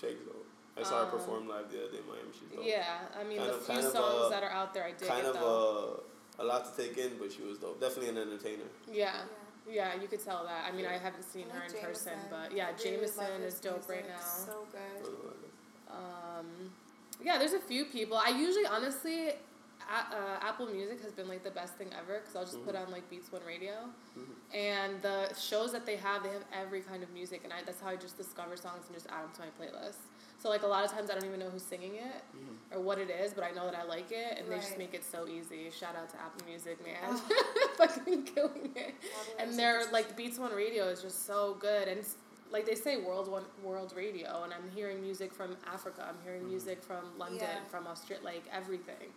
Shake's dope. I saw her Um, perform live the other day in Miami. She's dope. Yeah, I mean Kind the of- few songs uh, that are out there, I dig Kind it of though. uh, a lot to take in, but she was dope. Definitely an entertainer. yeah, Yeah. yeah, you could tell that. I mean, Yeah. I haven't seen I her like in person, but yeah, I really Jameson is dope right now. So good. Um, yeah, there's a few people. I usually, honestly, a- uh, Apple Music has been like the best thing ever because I'll just put on like Beats One Radio, Mhm. and the shows that they have, they have every kind of music, and I, that's how I just discover songs and just add them to my playlist. So like a lot of times I don't even know who's singing it Mhm. or what it is, but I know that I like it, and they just make it so easy. Shout out to Apple Music, man, Oh. [laughs] fucking killing it. All And they're like Beats One Radio is just so good, and like they say, world one world radio, and I'm hearing music from Africa. I'm hearing Mhm. music from London, Yeah. from Australia, like everything,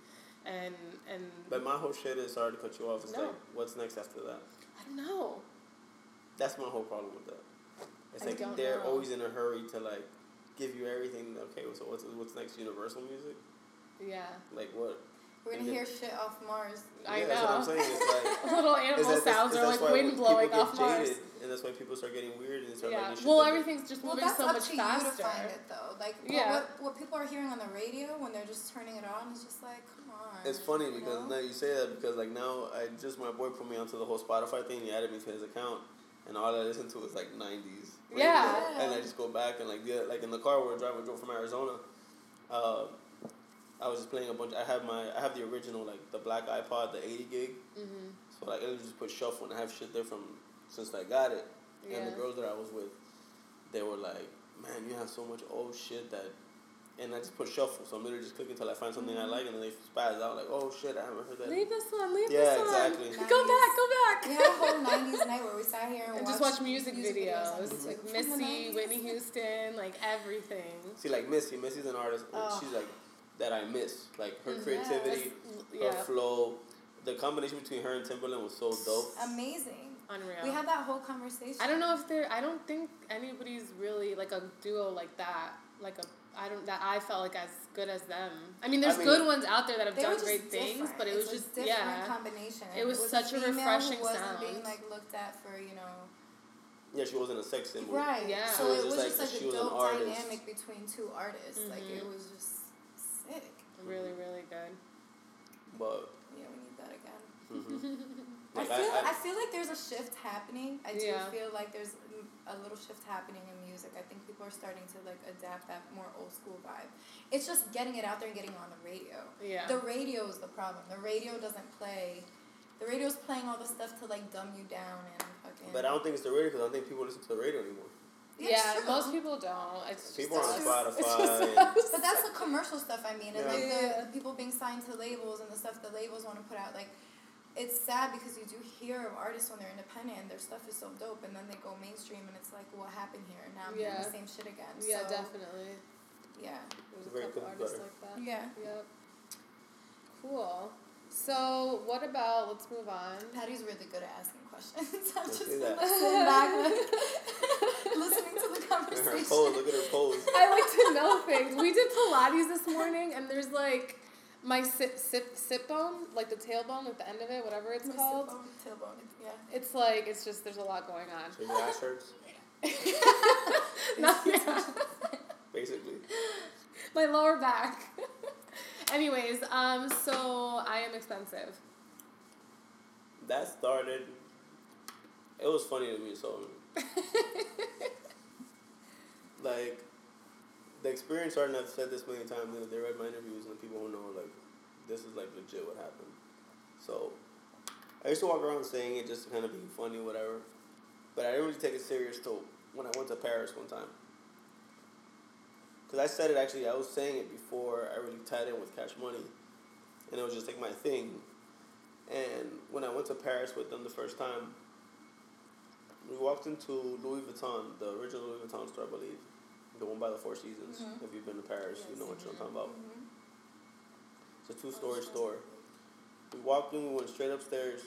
and and But my whole shit is sorry to cut you off. It's No. like, what's next after that? I don't know. That's my whole problem with that. It's I like don't they're know. always in a hurry to like give you everything. Okay, so what's what's next? Universal music? Yeah, Like what? We're gonna and hear shit off Mars. I know. That's what I'm saying. It's like [laughs] little animal that- sounds are like wind blowing get off Mars. Jaded, and that's why people start getting weird and start Yeah. liking shit Well, that- everything's just Well, moving that's so up much to faster. you to find it though. Like what- Yeah. what what people are hearing on the radio when they're just turning it on is just like, come on. It's funny because know? now you say that because like now I just my boy put me onto the whole Spotify thing. He added me to his account, and all I listen to is like nineties. Yeah. And I just go back and like the like in the car we were driving, we drove from Arizona. Uh, I was just playing a bunch. I have my I have the original like the black iPod, the eighty gig. hmm So like it'll just put shuffle and I have shit there from since I got it. And the girls that I was with, they were like, "Man, you have so much old shit that." And I just put shuffle, so I'm literally just clicking until I find something I like, and then they spaz out like, "Oh shit, I haven't heard that." Leave this one. Leave Yeah, this one. Yeah, exactly. Go back. Go back. We had a whole '90s night where we sat here and, and just watched watch music, on videos, YouTube like Missy, Whitney Houston, like everything. See, like Missy, Missy's an artist. Oh. She's like that I miss, like her Mhm. creativity, Yeah, her flow, the combination between her and Timbaland was so dope. Amazing. Unreal. We had that whole conversation. I don't know if there. I don't think anybody's really like a duo like that. Like a. I don't. That I felt like as good as them. I mean, there's I mean- good ones out there that have done just great things, but it It's was a just different yeah. combination. It was a such a female refreshing who wasn't sound. being like looked at for you know. Yeah, she wasn't a sex symbol. Right. Yeah. So She was it just was like- just like she a was an dope artist. dynamic between two artists. Like it Mhm. was just sick. Really, really good. But Yeah, we need that again. mhm. [laughs] I feel I, I, feel like there's a shift happening. I do Yeah. feel like there's a little shift happening in music. I think people are starting to like adapt that more old school vibe. It's just getting it out there and getting it on the radio. Yeah. The radio is the problem. The radio doesn't play. The radio's playing all the stuff to like dumb you down and fucking. but I don't think it's the radio because I don't think people listen to the radio anymore. Yeah, yeah, most people don't. It's just People are on us. Spotify. It's just and- [laughs] But that's [laughs] the commercial stuff I mean, and Yeah. like the, the people being signed to labels and the stuff the labels want to put out. Like, it's sad because you do hear of artists when they're independent and their stuff is so dope, and then they go mainstream and it's like, what happened here? And now I'm doing the same shit again. yeah, so, definitely. Yeah. There's a Very couple cookie artists cutter. like that. Yeah. Yep. Cool. So what about? Let's move on. Patty's really good at asking questions. [laughs] I'm Don't just say that. listening back, [laughs] [laughs] listening to the And her conversation. pose, look at her pose. I like to know things. We did Pilates this morning, and there's like my sit sip sit bone, like the tailbone at the end of it, whatever it's My called. sit bone, tailbone, yeah. It's like it's just there's a lot going on. So your ass hurts, No, [laughs] yeah. [laughs] basically. my lower back. [laughs] Anyways, um, so I am expensive. That started. It was funny to me, so like the experience and I've said this many times. They read my interviews, and people who know like this is like legit what happened. So I used to walk around saying it just to kind of be funny, whatever. But I didn't really take it serious till when I went to Paris one time. Cause I said it actually. I was saying it before I really tied in with Cash Money, and it was just like my thing. And when I went to Paris with them the first time, we walked into Louis Vuitton, the original Louis Vuitton store, I believe, the one by the Four Seasons. Mhm. If you've been to Paris, you know what I'm talking about. Mhm. It's a two story store. We walked in, we went straight upstairs.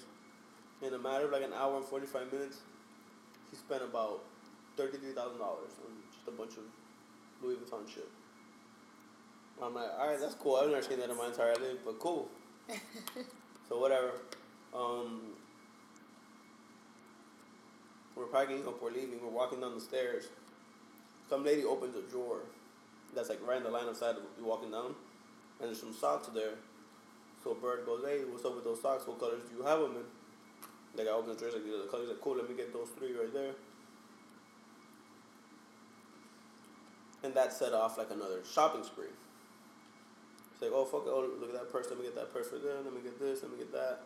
In a matter of like an hour and 45 minutes, he spent about $33,000 on just a bunch of Louis Vuitton shit. I'm like, all right, that's cool. I've never seen that in my entire life, but cool. [laughs] so whatever. Um, we're packing up, we're leaving, we're walking down the stairs. Some lady opens a drawer that's like right in the line of sight of you walking down, and there's some socks there. So Bird goes, hey, what's up with those socks? What colors do you have them in? Like I open the drawer, like these are the colors. Like cool, let me get those three right there. And that set off like another shopping spree. It's like, oh fuck, oh look at that purse, let me get that purse for there, let me get this, let me get that.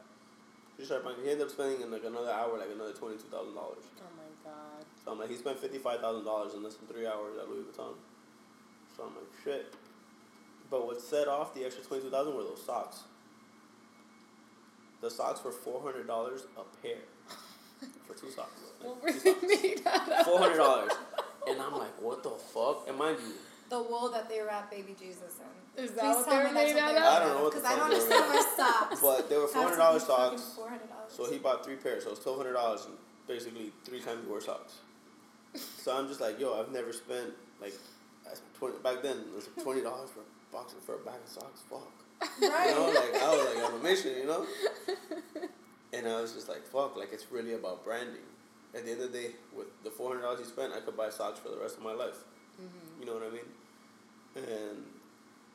He started buying. He ended up spending in like another hour, like another twenty two thousand dollars. Oh my god. So I'm like, he spent fifty five thousand dollars in less than three hours at Louis Vuitton. So I'm like, shit. But what set off the extra twenty two thousand were those socks. The socks were four hundred dollars a pair for two socks. [laughs] What Like, were they made out of? Four hundred dollars, and I'm like, what the fuck? And mind you, The wool that they wrap baby Jesus in. Is that Please what tell they're me that's made what out they're of? I don't know what the Because I fuck don't they were understand made my socks. [laughs] but they were four Have hundred to dollars socks. $400. So he bought three pairs, so it's twelve hundred dollars basically three times more socks. So I'm just like, yo, I've never spent like twenty back then it was twenty dollars for a box for a bag of socks. Fuck. Right. You know, like I was like on a [laughs] mission, you know? And I was just like, fuck, like it's really about branding. At the end of the day, with the four hundred dollars he spent, I could buy socks for the rest of my life. Mm-hmm. You know what I mean? And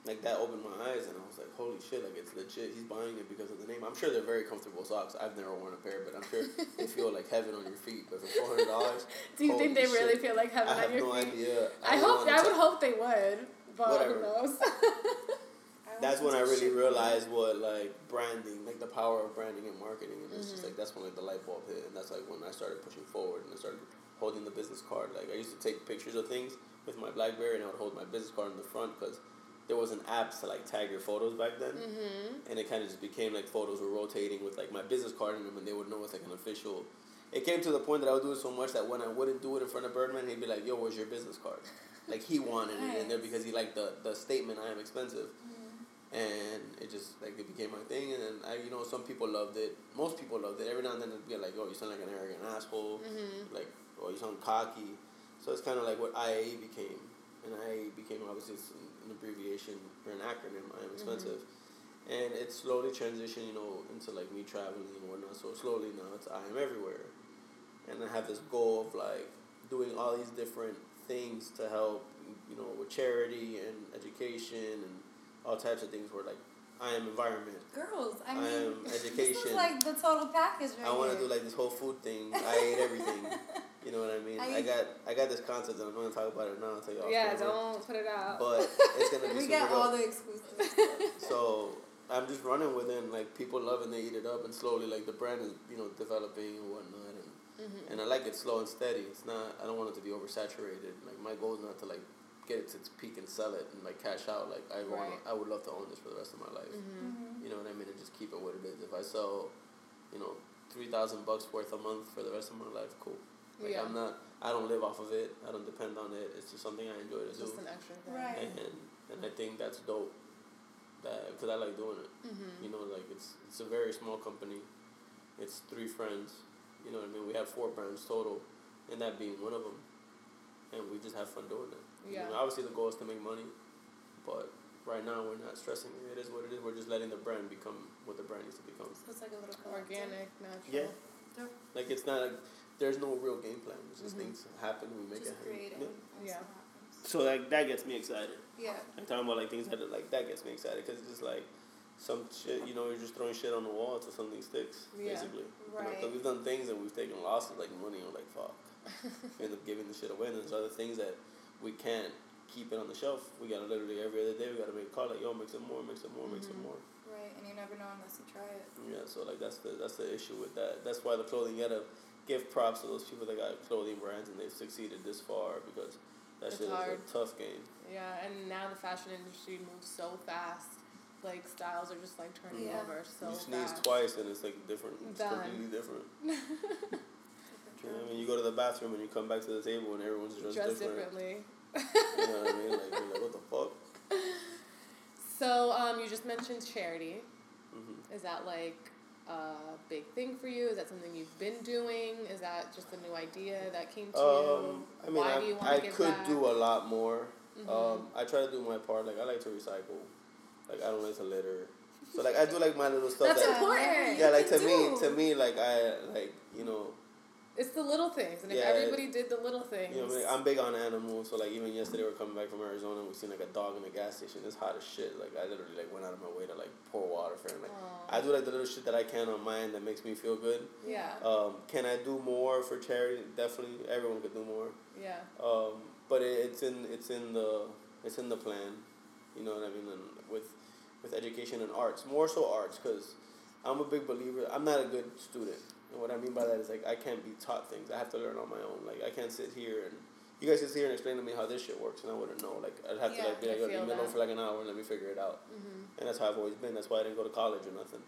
like that opened my eyes, and I was like, "Holy shit! Like it's legit. He's buying it because of the name. I'm sure they're very comfortable socks. I've never worn a pair, but I'm sure they feel like heaven on your feet. But for four hundred dollars, [laughs] Do you think they Holy really feel like heaven I have on your no feet? idea. I don't hope. I would hope they would, but Whatever. who knows? [laughs] That's when I really realized what like branding, like the power of branding and marketing, and it's Mm-hmm. just like that's when like the light bulb hit, and that's like when I started pushing forward and I started holding the business card. Like I used to take pictures of things with my BlackBerry, and I would hold my business card in the front because there wasn't apps to like tag your photos back then, mm-hmm. and it kind of just became like photos were rotating with like my business card in them, and they would know it's like an official. It came to the point that I would do it so much that when I wouldn't do it in front of Birdman, he'd be like, "Yo, where's your business card?" Like he wanted it in there because he liked the the statement, "I am expensive." and it just like it became my thing and then I you know some people loved it most people loved it every now and then it'd be like oh you sound like an arrogant asshole Mm-hmm. like or you sound cocky so it's kind of like what IAE became and IAE became obviously it's an abbreviation or an acronym I am expensive mm-hmm. and it slowly transitioned you know into like me traveling and whatnot so slowly now it's I am everywhere and I have this goal of like doing all these different things to help you know with charity and education and all types of things where like I am environment. Girls, I I mean, am [laughs] this education. is like the total package right I want to do like this whole food thing. I ate everything. [laughs] You know what I mean? I- I got I got this concept and I'm gonna talk about it now. I'll tell you off Yeah, camera. don't put it out. But it's gonna [laughs] be we super get dope. all the exclusives. So I'm just running with it, and like people love it, and they eat it up, and slowly like the brand is you know developing and whatnot, and Mm-hmm. and I like it slow and steady. It's not I don't want it to be oversaturated. Like my goal is not to like get it to its peak and sell it and like cash out. Like I want Right. I would love to own this for the rest of my life. Mm-hmm. You know what I mean? And just keep it what it is. If I sell, you know, three thousand bucks worth a month for the rest of my life, cool. Like Yeah. I'm not. I don't live off of it. I don't depend on it. It's just something I enjoy to It's do just an extra thing. Right. and and I think that's dope. That because I like doing it. Mm-hmm. You know, like it's it's a very small company. It's three friends. You know what I mean? We have four brands total, and that being one of them. And we just have fun doing it. You Yeah. know, obviously the goal is to make money, but right now we're not stressing it. It is what it is. We're just letting the brand become what the brand needs to become. So it's like a little. Organic, natural. Yeah. Like it's not like there's no real game plan. It's just Mhm. things happen. We make Just it happen. creating. Yeah. Yeah. So like that gets me excited. Yeah. I'm talking about like things that like that gets me excited because it's just like some shit. You know, you're just throwing shit on the wall until something sticks. Yeah. Basically. You know, Right. 'cause we've done things and we've taken losses like money and we're like fuck. [laughs] we end up giving the shit away and there's other things that we can't keep it on the shelf. We gotta literally every other day we gotta make a call like yo make some more, make some more, make some Mhm. more. Right, and you never know unless you try it. Yeah, so like that's the that's the issue with that. That's why the clothing you gotta give props to those people that got clothing brands and they've succeeded this far because that It's shit hard. is a tough game. Yeah, and now the fashion industry moves so fast. Like styles are just like turning Yeah. over so you sneeze fast. twice and it's like different. It's Done. completely different. Different [laughs] You know what I mean, you go to the bathroom and you come back to the table and everyone's dressed, Dressed different. differently. You know what I mean? Like, you're like, what the fuck? [laughs] So um, you just mentioned charity. hmm Is that like a big thing for you? Is that something you've been doing? Is that just a new idea that came to Um, you? I mean, Why do you I, want I to give could back? do a lot more. Mhm. Um, I try to do my part. Like I like to recycle. Like I don't like to litter. So like I do like my little stuff. That's that, important. Yeah, like to You me, to me, like I like you know, It's the little things, and if Yeah, everybody did the little things, you know, like, I'm big on animals. So like even yesterday we're coming back from Arizona, and we seen like a dog in a gas station. It's hot as shit. Like I literally like went out of my way to like pour water for him. Like Aw. I do like the little shit that I can on mine that makes me feel good. yeah, Um, can I do more for charity? Definitely, everyone could do more. yeah, Um, but it, it's in it's in the it's in the plan, you know what I mean. And with with education and arts, more so arts, because I'm a big believer. I'm not a good student, and what I mean by that is like I can't be taught things. I have to learn on my own. Like I can't sit here and you guys can sit here and explain to me how this shit works, and I wouldn't know. Like I'd have to like be like, "Yo, feel leave me alone for like an hour and let me figure it out. hmm And that's how I've always been. That's why I didn't go to college or nothing.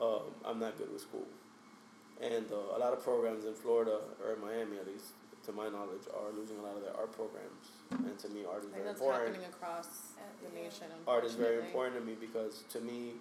Um, I'm not good with school. And uh, a lot of programs in Florida, or in Miami at least, to my knowledge, are losing a lot of their art programs. And to me, art is I think very that's important. happening across the yeah. nation. Art is very important to me because to me,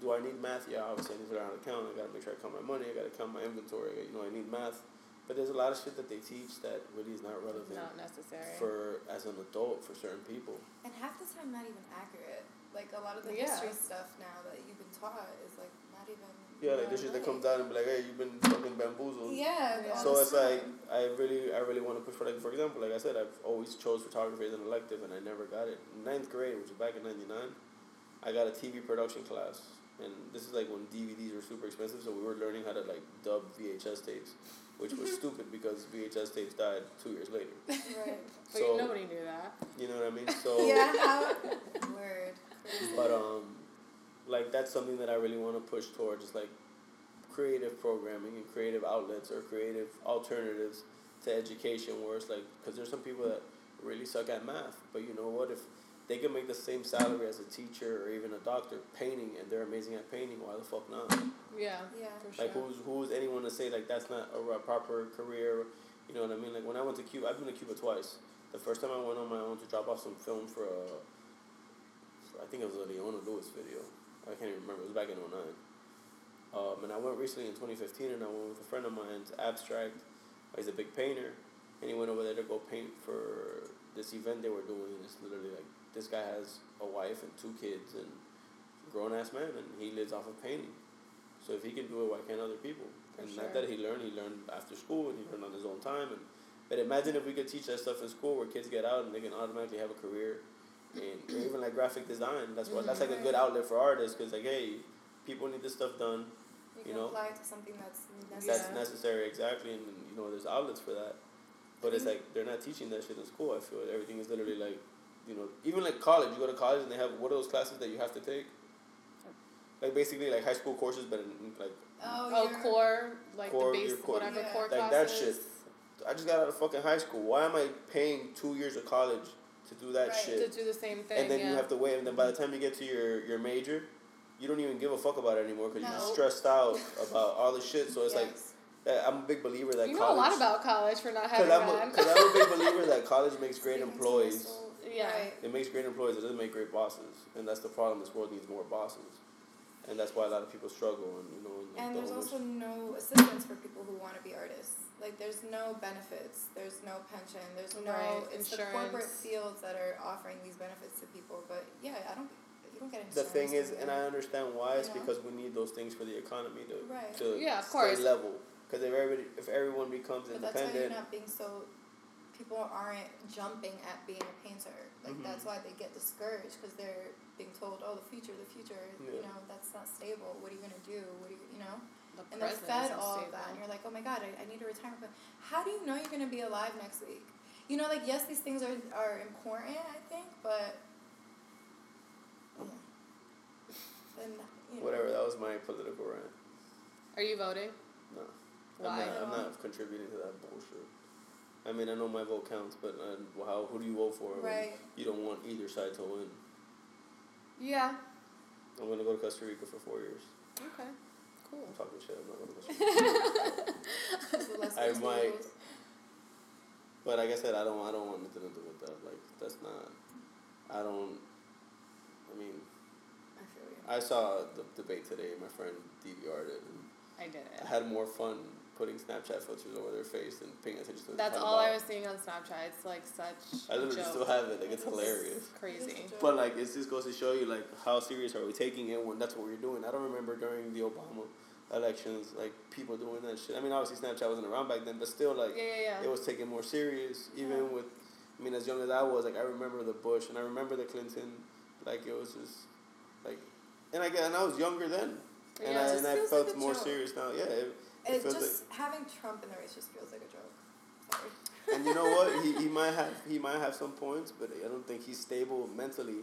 do I need math? Yeah, obviously I need to learn how to count. I gotta make sure I count my money. I gotta count my inventory. You know, I need math. But there's a lot of shit that they teach that really is not relevant Not necessary. for as an adult for certain people. And half the time, not even accurate. Like a lot of the Yeah. history stuff now that you've been taught is like not even. Yeah, like this shit that comes out and be like, hey, you've been fucking bamboozled. Yeah. Yeah. So the it's like. I really, I really want to push for like, for example, like I said, I've always chose photography as an elective, and I never got it. Ninth grade, which was back in '99, I got a TV production class, and this is like when DVDs were super expensive, so we were learning how to like dub VHS tapes, which was [laughs] stupid because VHS tapes died two years later. [laughs] Right. but nobody knew that. You know what I mean? [laughs] So, yeah. How, word. But um, like that's something that I really want to push towards, is like creative programming and creative outlets or creative alternatives to education where it's like because there's some people that really suck at math but you know what if they can make the same salary as a teacher or even a doctor painting and they're amazing at painting. Why the fuck not? Yeah, Yeah. for sure. like who's who's anyone to say like that's not a, a proper career? You know what i mean? Like when i went to cuba i've been to cuba twice. The first time i went on my own to drop off some film for a i think it was a leona lewis video. I can't even remember. It was back in 09 um, and I went recently in 2015, and I went with a friend of mine's abstract. He's a big painter, and he went over there to go paint for this event they were doing. It's literally like this guy has a wife and two kids and grown ass man, and he lives off of painting. So if he can do it, why can't other people? For and sure. not that he learned, he learned after school, and he learned on his own time. And but imagine if we could teach that stuff in school, where kids get out and they can automatically have a career, and even like graphic design. That's what that's like a mm-hmm. good outlet for artists, because like hey, people need this stuff done You, you can know, apply to something that's necessary. that's necessary exactly and you know there's outlets for that but it's mm-hmm. like they're not teaching that shit in school i feel like everything is literally like you know even like college you go to college and they have what are those classes that you have to take like basically like high school courses but in, in, like Oh, Oh, core, like Core, the base, core- whatever Yeah. core Like that shit. i just got out of fucking high school why am i paying two years of college to do that Right. shit To do the same thing. and then yeah. you have to wait and then by the time you get to your your major you don't even give a fuck about it anymore because No. you're stressed out about all the shit so it's like Yes. that- i'm a big believer that you know college a lot about college for not having Because I'm, a- one. 'cause I'm a big believer [laughs] that college makes great Speaking to employees. Myself. Yeah. Right. It makes great employees. It doesn't make great bosses, and that's the problem. This world needs more bosses, and that's why a lot of people struggle. And you know, and, And there's also no assistance for people who want to be artists. Like there's no benefits, there's no pension, there's no Right, it's the corporate fields that are offering these benefits to people. But yeah, I don't you don't get into the thing is, and. I understand why. It's You know? because we need those things for the economy to Right. to Yeah, of stay course. level. Because if everybody, if everyone becomes But that's why you're independent, not being so. People aren't jumping at being a painter. Like Mhm. that's why they get discouraged because they're being told, "Oh, the future, the future. You know, that's not stable. What are you gonna do? What are you, you know?" The And they're fed isn't all of that, and you're like, "Oh my God, I, I need a retirement plan." How do you know you're gonna be alive next week? You know, like yes, these things are are important, I think, but yeah. Then you know. whatever. That was my political rant. Are you voting? No, Why? I'm not. I'm not contributing to that bullshit. I mean, I know my vote counts, but uh, how? Who do you vote for? Right. You don't want either side to win. Yeah. I'm gonna go to Costa Rica for four years. Okay. Cool. I'm talking shit. I'm not going to Costa Rica. [laughs] Just the less I might- but like I said, I don't. I don't want nothing to do with that. Like that's not. I don't. I mean, I feel you. I saw the debate today. My friend DVR'd it, and I did it. I had more fun putting Snapchat filters over their face and paying attention to. what That's they're all I was seeing on Snapchat. It's like such. I literally joke. still have it. Like it's hilarious. Crazy. It's a But like, it just goes to show you like how serious are we taking it when that's what we're doing. I don't remember during the Obama elections like people doing that shit. I mean, obviously Snapchat wasn't around back then, but still like Yeah, yeah, yeah. it was taken more serious. Even Yeah. with, I mean, as young as I was, like I remember the Bush and I remember the Clinton. Like it was just like, and I get and I was younger then, and Yeah, I and I felt like more joke. serious now. Yeah. It, it just having Trump in the race just feels like a joke. Sorry. and you know [laughs] what? He, he might have he might have some points, but I don't think he's stable mentally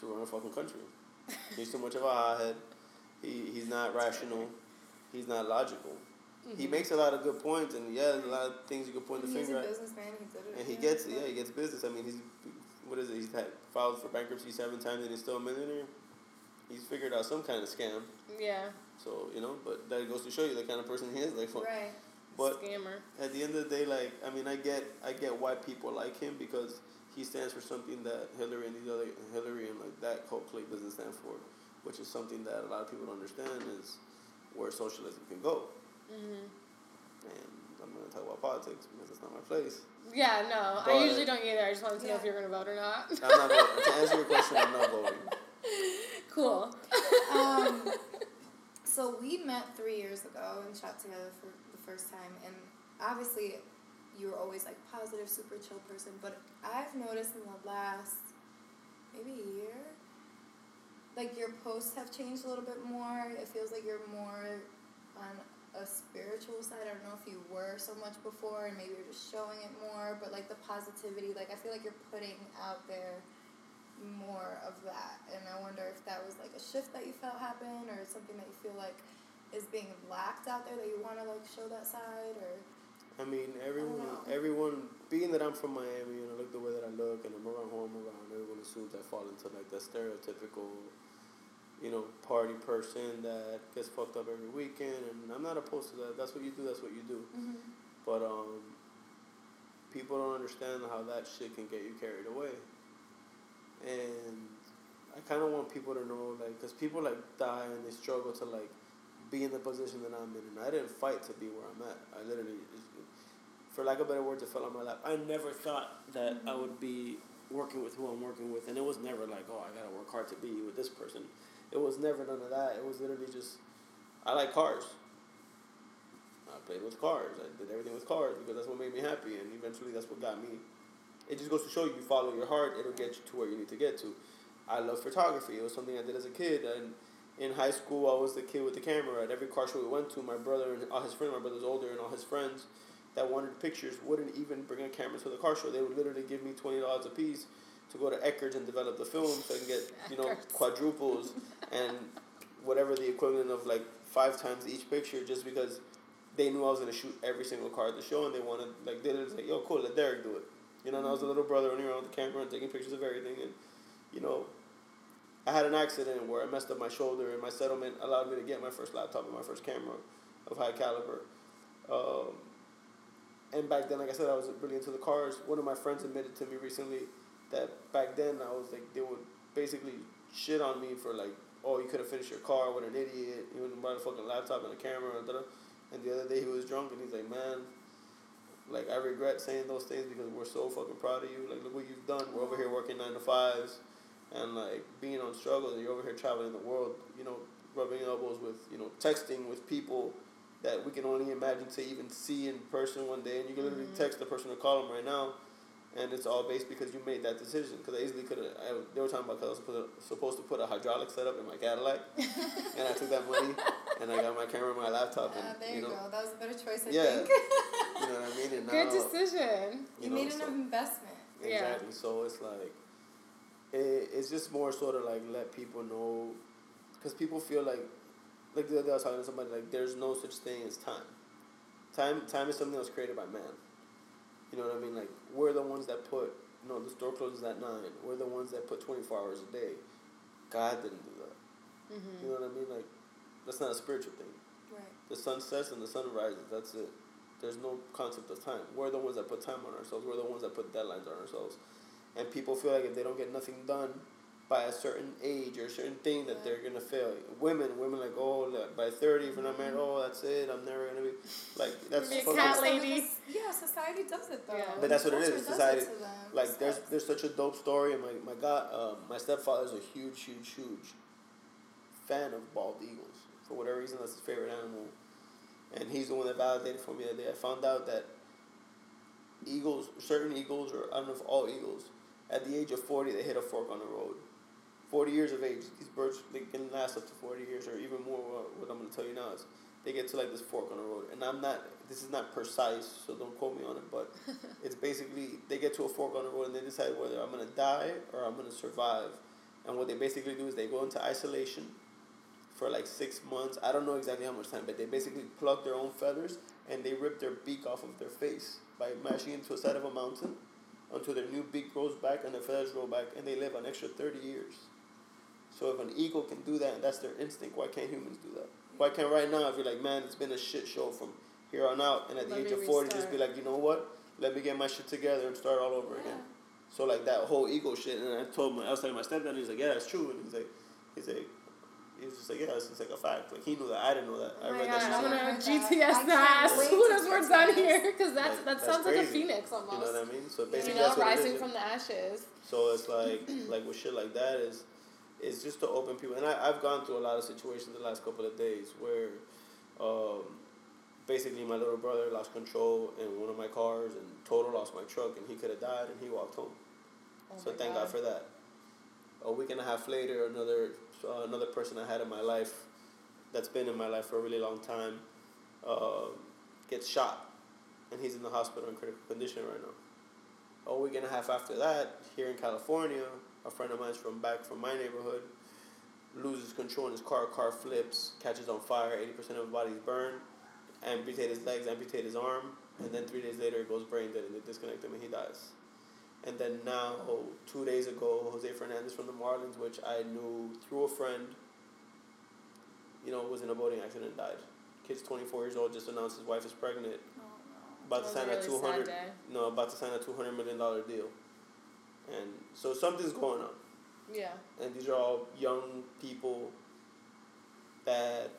to run a fucking country. He's too much of a hothead. He he's not rational. He's not logical. He Mhm. makes a lot of good points, and yeah, there's a lot of things you can point the finger at. He's finger a at. businessman. He. And he yeah. gets. Yeah, he gets business. I mean, he's what is it? He's had filed for bankruptcy seven times, and he's still a millionaire. He's figured out some kind of scam. Yeah. So you know, but that goes to show you the kind of person he is. Like, fuck. Right. but Scammer. at the end of the day, like I mean, I get I get why people like him because he stands for something that Hillary and these other Hillary and like that whole clique doesn't stand for, which is something that a lot of people don't understand is where socialism can go. hmm And I'm gonna talk about politics because it's not my place. Yeah, no, I usually don't either. I just wanted to know if you're gonna vote or not. I'm not voting. to answer your [laughs] question. I'm not voting. Cool. Um, [laughs] so we met three years ago and shot together for the first time, and obviously, you were always like positive, super chill person. But I've noticed in the last maybe a year, like your posts have changed a little bit more. It feels like you're more on a spiritual side. I don't know if you were so much before, and maybe you're just showing it more. But like the positivity, like I feel like you're putting out there more of that and i wonder if that was like a shift that you felt happen or something that you feel like is being lacked out there that you want to like show that side or I mean, everyone, know. everyone, being that I'm from Miami and I look the way that I look and I'm around I'm around, everyone assumes I fall into like that stereotypical, you know, party person that gets fucked up every weekend. And I'm not opposed to that. That's what you do. That's what you do. But um, people don't understand how that shit can get you carried away. And I kind of want people to know, like, because people like die and they struggle to like be in the position that I'm in, and I didn't fight to be where I'm at. I literally, for lack of better words, it fell on my lap. I never thought that I would be working with who I'm working with, and it was never like, oh, I gotta work hard to be with this person. It was never none of that. It was literally just, I like cars. I played with cars. I did everything with cars because that's what made me happy, and eventually that's what got me. It just goes to show you, you follow your heart, it'll get you to where you need to get to. I love photography. It was something I did as a kid, and in high school, I was the kid with the camera. At every car show we went to, my brother and all his friends, my brother's older, and all his friends that wanted pictures wouldn't even bring a camera to the car show. They would literally give me twenty dollars a piece to go to Eckerd's and develop the film, so I can get you know quadruples and whatever the equivalent of like five times each picture, just because they knew I was gonna shoot every single car at the show, and they wanted like they were like, yo, cool, let Derick do it. You know, and I was a little brother running around with the camera and taking pictures of everything, and you know, I had an accident where I messed up my shoulder, and my settlement allowed me to get my first laptop and my first camera of high caliber. Um, and back then, like I said, I was really into the cars. One of my friends admitted to me recently that back then I was like, they would basically shit on me for like, oh, you could have finished your car, what an idiot. You wouldn't buy a fucking laptop and a camera. And, and the other day he was drunk and he's like, man, like I regret saying those things because we're so fucking proud of you. Like, look what you've done. We're over here working nine to fives and like being on struggles and you're over here traveling the world, you know, rubbing elbows with, you know, texting with people that we can only imagine to even see in person one day and you can literally Mhm. text the person or call them right now and it's all based because you made that decision because I easily could have they were talking about because I was supposed to, put a hydraulic setup in my Cadillac [laughs] and I took that money and I got my camera and my laptop and uh, there you you, know go that was a better choice i Yeah. think you know [laughs] what I mean and Good now, decision. you, know, made so- an investment Yeah. Exactly. So it's like, it, it's just more sort of like let people know, because people feel like, like the other day I was talking to somebody like there's no such thing as time. Time time is something that was created by man. You know what I mean? Like we're the ones that put, you know, the store closes at nine. We're the ones that put twenty four hours a day. God didn't do that. Mm-hmm. You know what I mean? Like that's not a spiritual thing. right The sun sets and the sun rises. That's it. There's no concept of time. We're the ones that put time on ourselves. We're the ones that put deadlines on ourselves. And people feel like if they don't get nothing done, by a certain age or a certain thing that they're gonna fail. Women, women like oh like, by thirty if I'm not married, oh that's it, I'm never gonna be like that's Be a fucking- cat So lady. because- Yeah, society does it though. Yeah. But that's what it Culture is, does society- to them. like there's there's such a dope story and my my god um, my stepfather's a huge huge huge fan of bald eagles for whatever reason that's his favorite animal and he's the one that validated for me that day I found out that eagles certain eagles or I don't know if all eagles at the age of 40 they hit a fork on the road 40 years of age these birds they can last up to 40 years or even more what what I'm going to tell you now is they get to like this fork on the road and I'm not this is not precise so don't quote me on it but [laughs] it's basically they get to a fork on the road and they decide whether I'm gonna die or I'm gonna survive. And what they basically do is they go into isolation for like six months. I don't know exactly how much time, but they basically pluck their own feathers and they rip their beak off of their face by mashing into a side of a mountain until their new beak grows back and their feathers grow back and they live an extra thirty years. So if an eagle can do that and that's their instinct, why can't humans do that? Why can't right now if you're like, man, it's been a shit show from here on out and at the age of forty just be like, you know what? Let me get my shit together and start all over again. So like that whole ego shit, and I told my I was telling my stepdad, and he's like, yeah, that's true, and he's like, he's like, he was just like, yeah, it's just like a fact. Like he knew that, I didn't know that. I Oh my read gosh, that I'm shit. gonna I heard that. GTS I the can't ass. [laughs] Who to knows what's GTS. here? Because that's Like, that that's sounds like a phoenix almost. You know what I mean? So You basically, know, that's what it rising from the ashes. So it's like like with shit like that is is just to open people and I, I've gone through a lot of situations the last couple of days where um, basically my little brother lost control in one of my cars and total lost my truck and he could have died and he walked home. Oh so thank God. for that. A week and a half later, another uh, another person I had in my life, that's been in my life for a really long time, uh, gets shot, and he's in the hospital in critical condition right now. A week and a half after that, here in California, a friend of mine's from back from my neighborhood, loses control in his car. Car flips, catches on fire. Eighty percent of his body's burned. Amputate his legs, amputate his arm, and then three days later, it goes brain dead, and they disconnect him, and he dies. And then now, two days ago, Jose Fernandez from the Marlins, which I knew through a friend, you know, was in a boating accident and died. Kid's 24 years old, just announced his wife is pregnant, Oh, about to That was sign a a really 200, no, about to sign a 200 million dollar deal. And so something's going on. Yeah. And these are all young people that,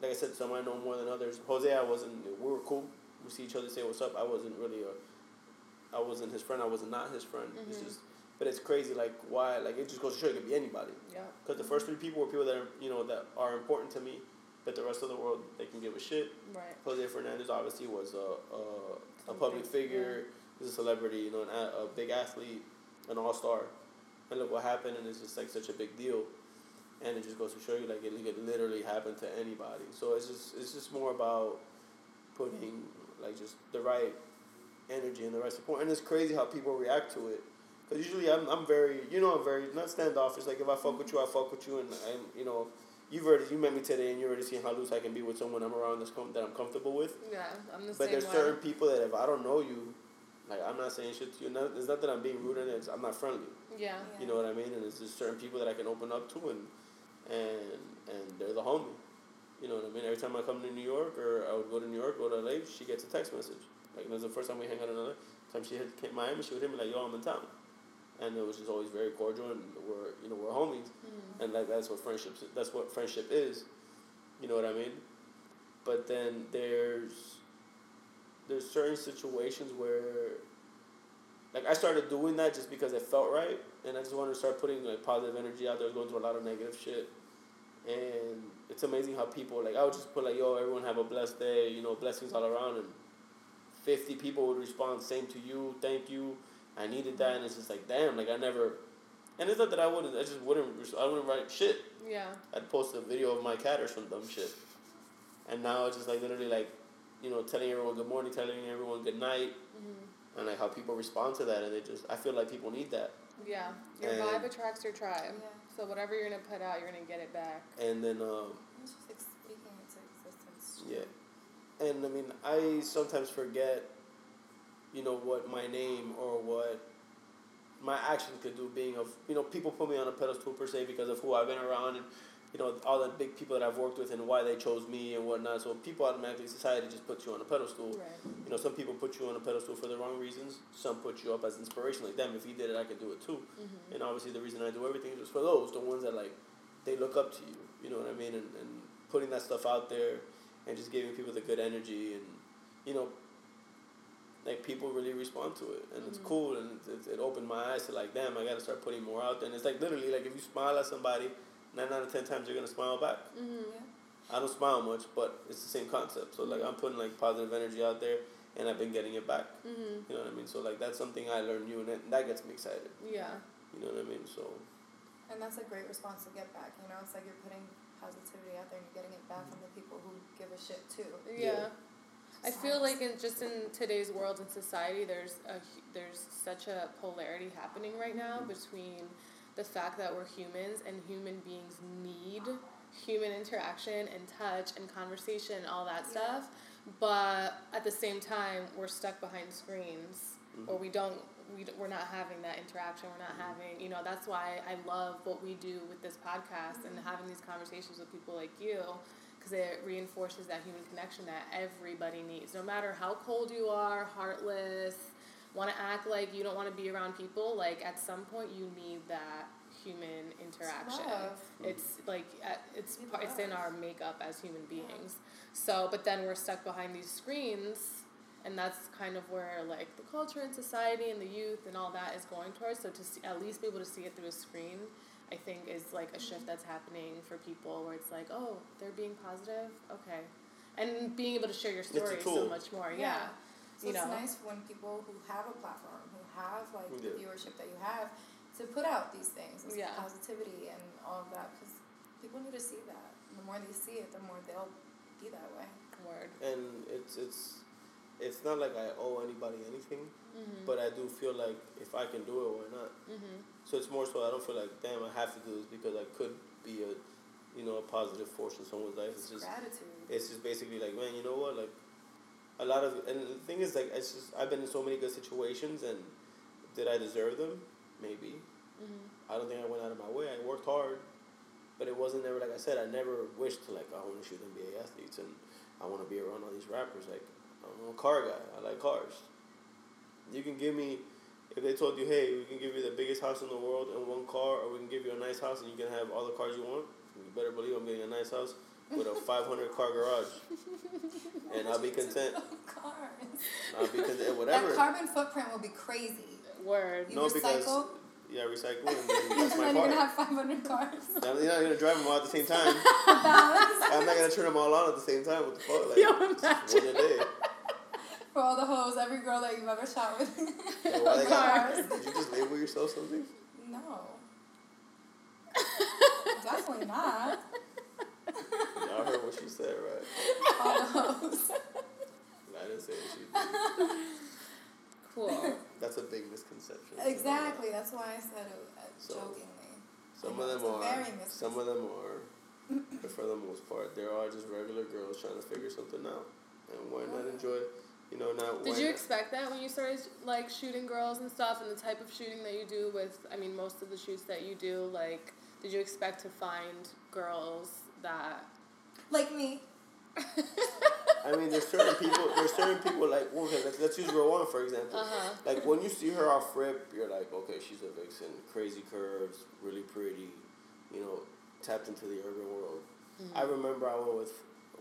like I said, some I know more than others. Jose, I wasn't, we were cool. We see each other, say what's up. I wasn't really a, I wasn't his friend. I was not his friend. It's Mhm. just, but it's crazy, like, why, like, it just goes to show it could be anybody. Yeah. Because the first three people were people that are, you know, that are important to me, but the rest of the world, they can give a shit. Right. Jose Fernandez obviously was a, a, a public figure, he's a celebrity, you know, an, a big athlete, an all star. And look what happened, and it's just like such a big deal. And it just goes to show you, like, it could literally happen to anybody. So it's just, it's just more about putting, like, just the right energy and the right support. And it's crazy how people react to it. Because usually I'm, I'm very, you know, I'm very, not standoffish. Like, if I fuck with you, I fuck with you. And, I'm, you know, you've already, you met me today, and you already seen how loose I can be with someone I'm around that's com- that I'm comfortable with. Yeah. I'm the But same there's way. certain people that if I don't know you, like I'm not saying shit to you. Not, it's not that I'm being rude, and it's I'm not friendly. Yeah. You know what I mean? And it's just certain people that I can open up to, and and and they're the homie. You know what I mean? Every time I come to New York, or I would go to New York, go to LA, she gets a text message. Like that's the first time we hang out in LA. Time she hit Miami, she would hit me like, "Yo, I'm in town," and it was just always very cordial, and we're you know we're homies, Mhm. and like that's what friendship that's what friendship is. You know what I mean? But then there's there's certain situations where like I started doing that just because it felt right and I just wanted to start putting like positive energy out there. Going through a lot of negative shit. And it's amazing how people like I would just put like, yo, everyone have a blessed day, you know, blessings all around and fifty people would respond, same to you, thank you. I needed that and it's just like damn, like I never and it's not that I wouldn't I just wouldn't I wouldn't write shit. Yeah. I'd post a video of my cat or some dumb shit. And now it's just like literally like, you know, telling everyone good morning, telling everyone good night, Mhm. and like how people respond to that, and they just I feel like people need that. Yeah. Your And- vibe attracts your tribe. Yeah. So whatever you're gonna put out, you're gonna get it back. And then um, It's just like speaking into existence. yeah, and I mean I sometimes forget, you know, what my name or what my actions could do. Being of you know people put me on a pedestal per se because of who I've been around and you know, all the big people that I've worked with and why they chose me and whatnot. So people automatically, society just puts you on a pedestal. Right. You know, some people put you on a pedestal for the wrong reasons. Some put you up as inspiration. Like, damn, if he did it, I could do it too. Mm-hmm. And obviously, the reason I do everything is for those, the ones that like, they look up to you. You know what I mean? And, and putting that stuff out there, and just giving people the good energy, and you know, like people really respond to it, and it's Mhm. cool, and it, it, it opened my eyes to like, damn, I gotta start putting more out there. And it's like literally like if you smile at somebody, nine out of ten times you're gonna smile back. Mm-hmm. Yeah. I don't smile much, but it's the same concept. So like I'm putting like positive energy out there, and I've been getting it back. Mm-hmm. You know what I mean? So like that's something I learned new, and that, that gets me excited. Yeah. You know what I mean? So And that's a great response to get back. You know, it's like you're putting positivity out there and you're getting it back from the people who give a shit too. Yeah. I feel like in just in today's world and society, there's a there's such a polarity happening right now between the fact that we're humans and human beings need human interaction and touch and conversation and all that Yeah. stuff, but at the same time we're stuck behind screens mm-hmm. or we don't we we're not having that interaction we're not mm-hmm. having you know that's why i love what we do with this podcast and mm-hmm. having these conversations with people like you because it reinforces that human connection that everybody needs no matter how cold you are heartless want to act like you don't want to be around people like at some point you need that human interaction. Love. it's like uh, it's Need par- it's in our makeup as human beings. So but then we're stuck behind these screens and that's kind of where like the culture and society and the youth and all that is going towards. So to see, at least be able to see it through a screen i think is like a shift that's happening for people where it's like oh they're being positive? Okay. And being able to share your story so much more yeah, So you it's know. nice when people who have a platform, who have like the viewership that you have, to put out these things, this Yeah. positivity and all of that, because people need to see that. The more they see it, the more they'll be that way. word and it's it's it's not like I owe anybody anything, mm-hmm. but I do feel like if I can do it, why not? mm-hmm. So it's more so I don't feel like damn I have to do this because I could be a you know a positive force in someone's life. It's just Gratitude. it's just basically like man you know what like a lot of and the thing is like it's just I've been in so many good situations and did I deserve them? Maybe. Mm-hmm. I don't think I went out of my way. I worked hard but it wasn't never like I said I never wished to like I want to shoot NBA athletes and I want to be around all these rappers. Like I'm a car guy. I like cars. You can give me if they told you hey we can give you the biggest house in the world and one car or we can give you a nice house and you can have all the cars you want you better believe I'm getting a nice house with a 500 car garage and I'll be [laughs] content Cars. I'll be content Whatever. That carbon footprint will be crazy. word You No, because- yeah recycle and [laughs] then that's my and you're car gonna have 500 cars. Now, you're not gonna drive them all at the same time [laughs] I'm not gonna turn them all on at the same time. What the fuck? Like, Yo, imagine. one a day. for all the hoes, every girl that you've ever shot with. Yo, why they got- Cars. Did you just label yourself something? No. Definitely not. Y'all heard what she said, right? All. [laughs] I didn't say what she did. [laughs] cool That's a big misconception. Exactly. That's why I said it uh, So, jokingly. Some of them are. Some of them are. But for the most part, there are all just regular girls trying to figure something out. And why not enjoy, you know, not. Did you not- expect that when you started like shooting girls and stuff, and the type of shooting that you do with? I mean, most of the shoots that you do, like, did you expect to find girls that? Like me. [laughs] I mean, there's certain people. There's certain people like. well, Okay, let's let's use Rowan for example. Uh huh. Like when you see her off rip, you're like, okay, she's a vixen, crazy curves, really pretty, you know, tapped into the urban world. I remember I went with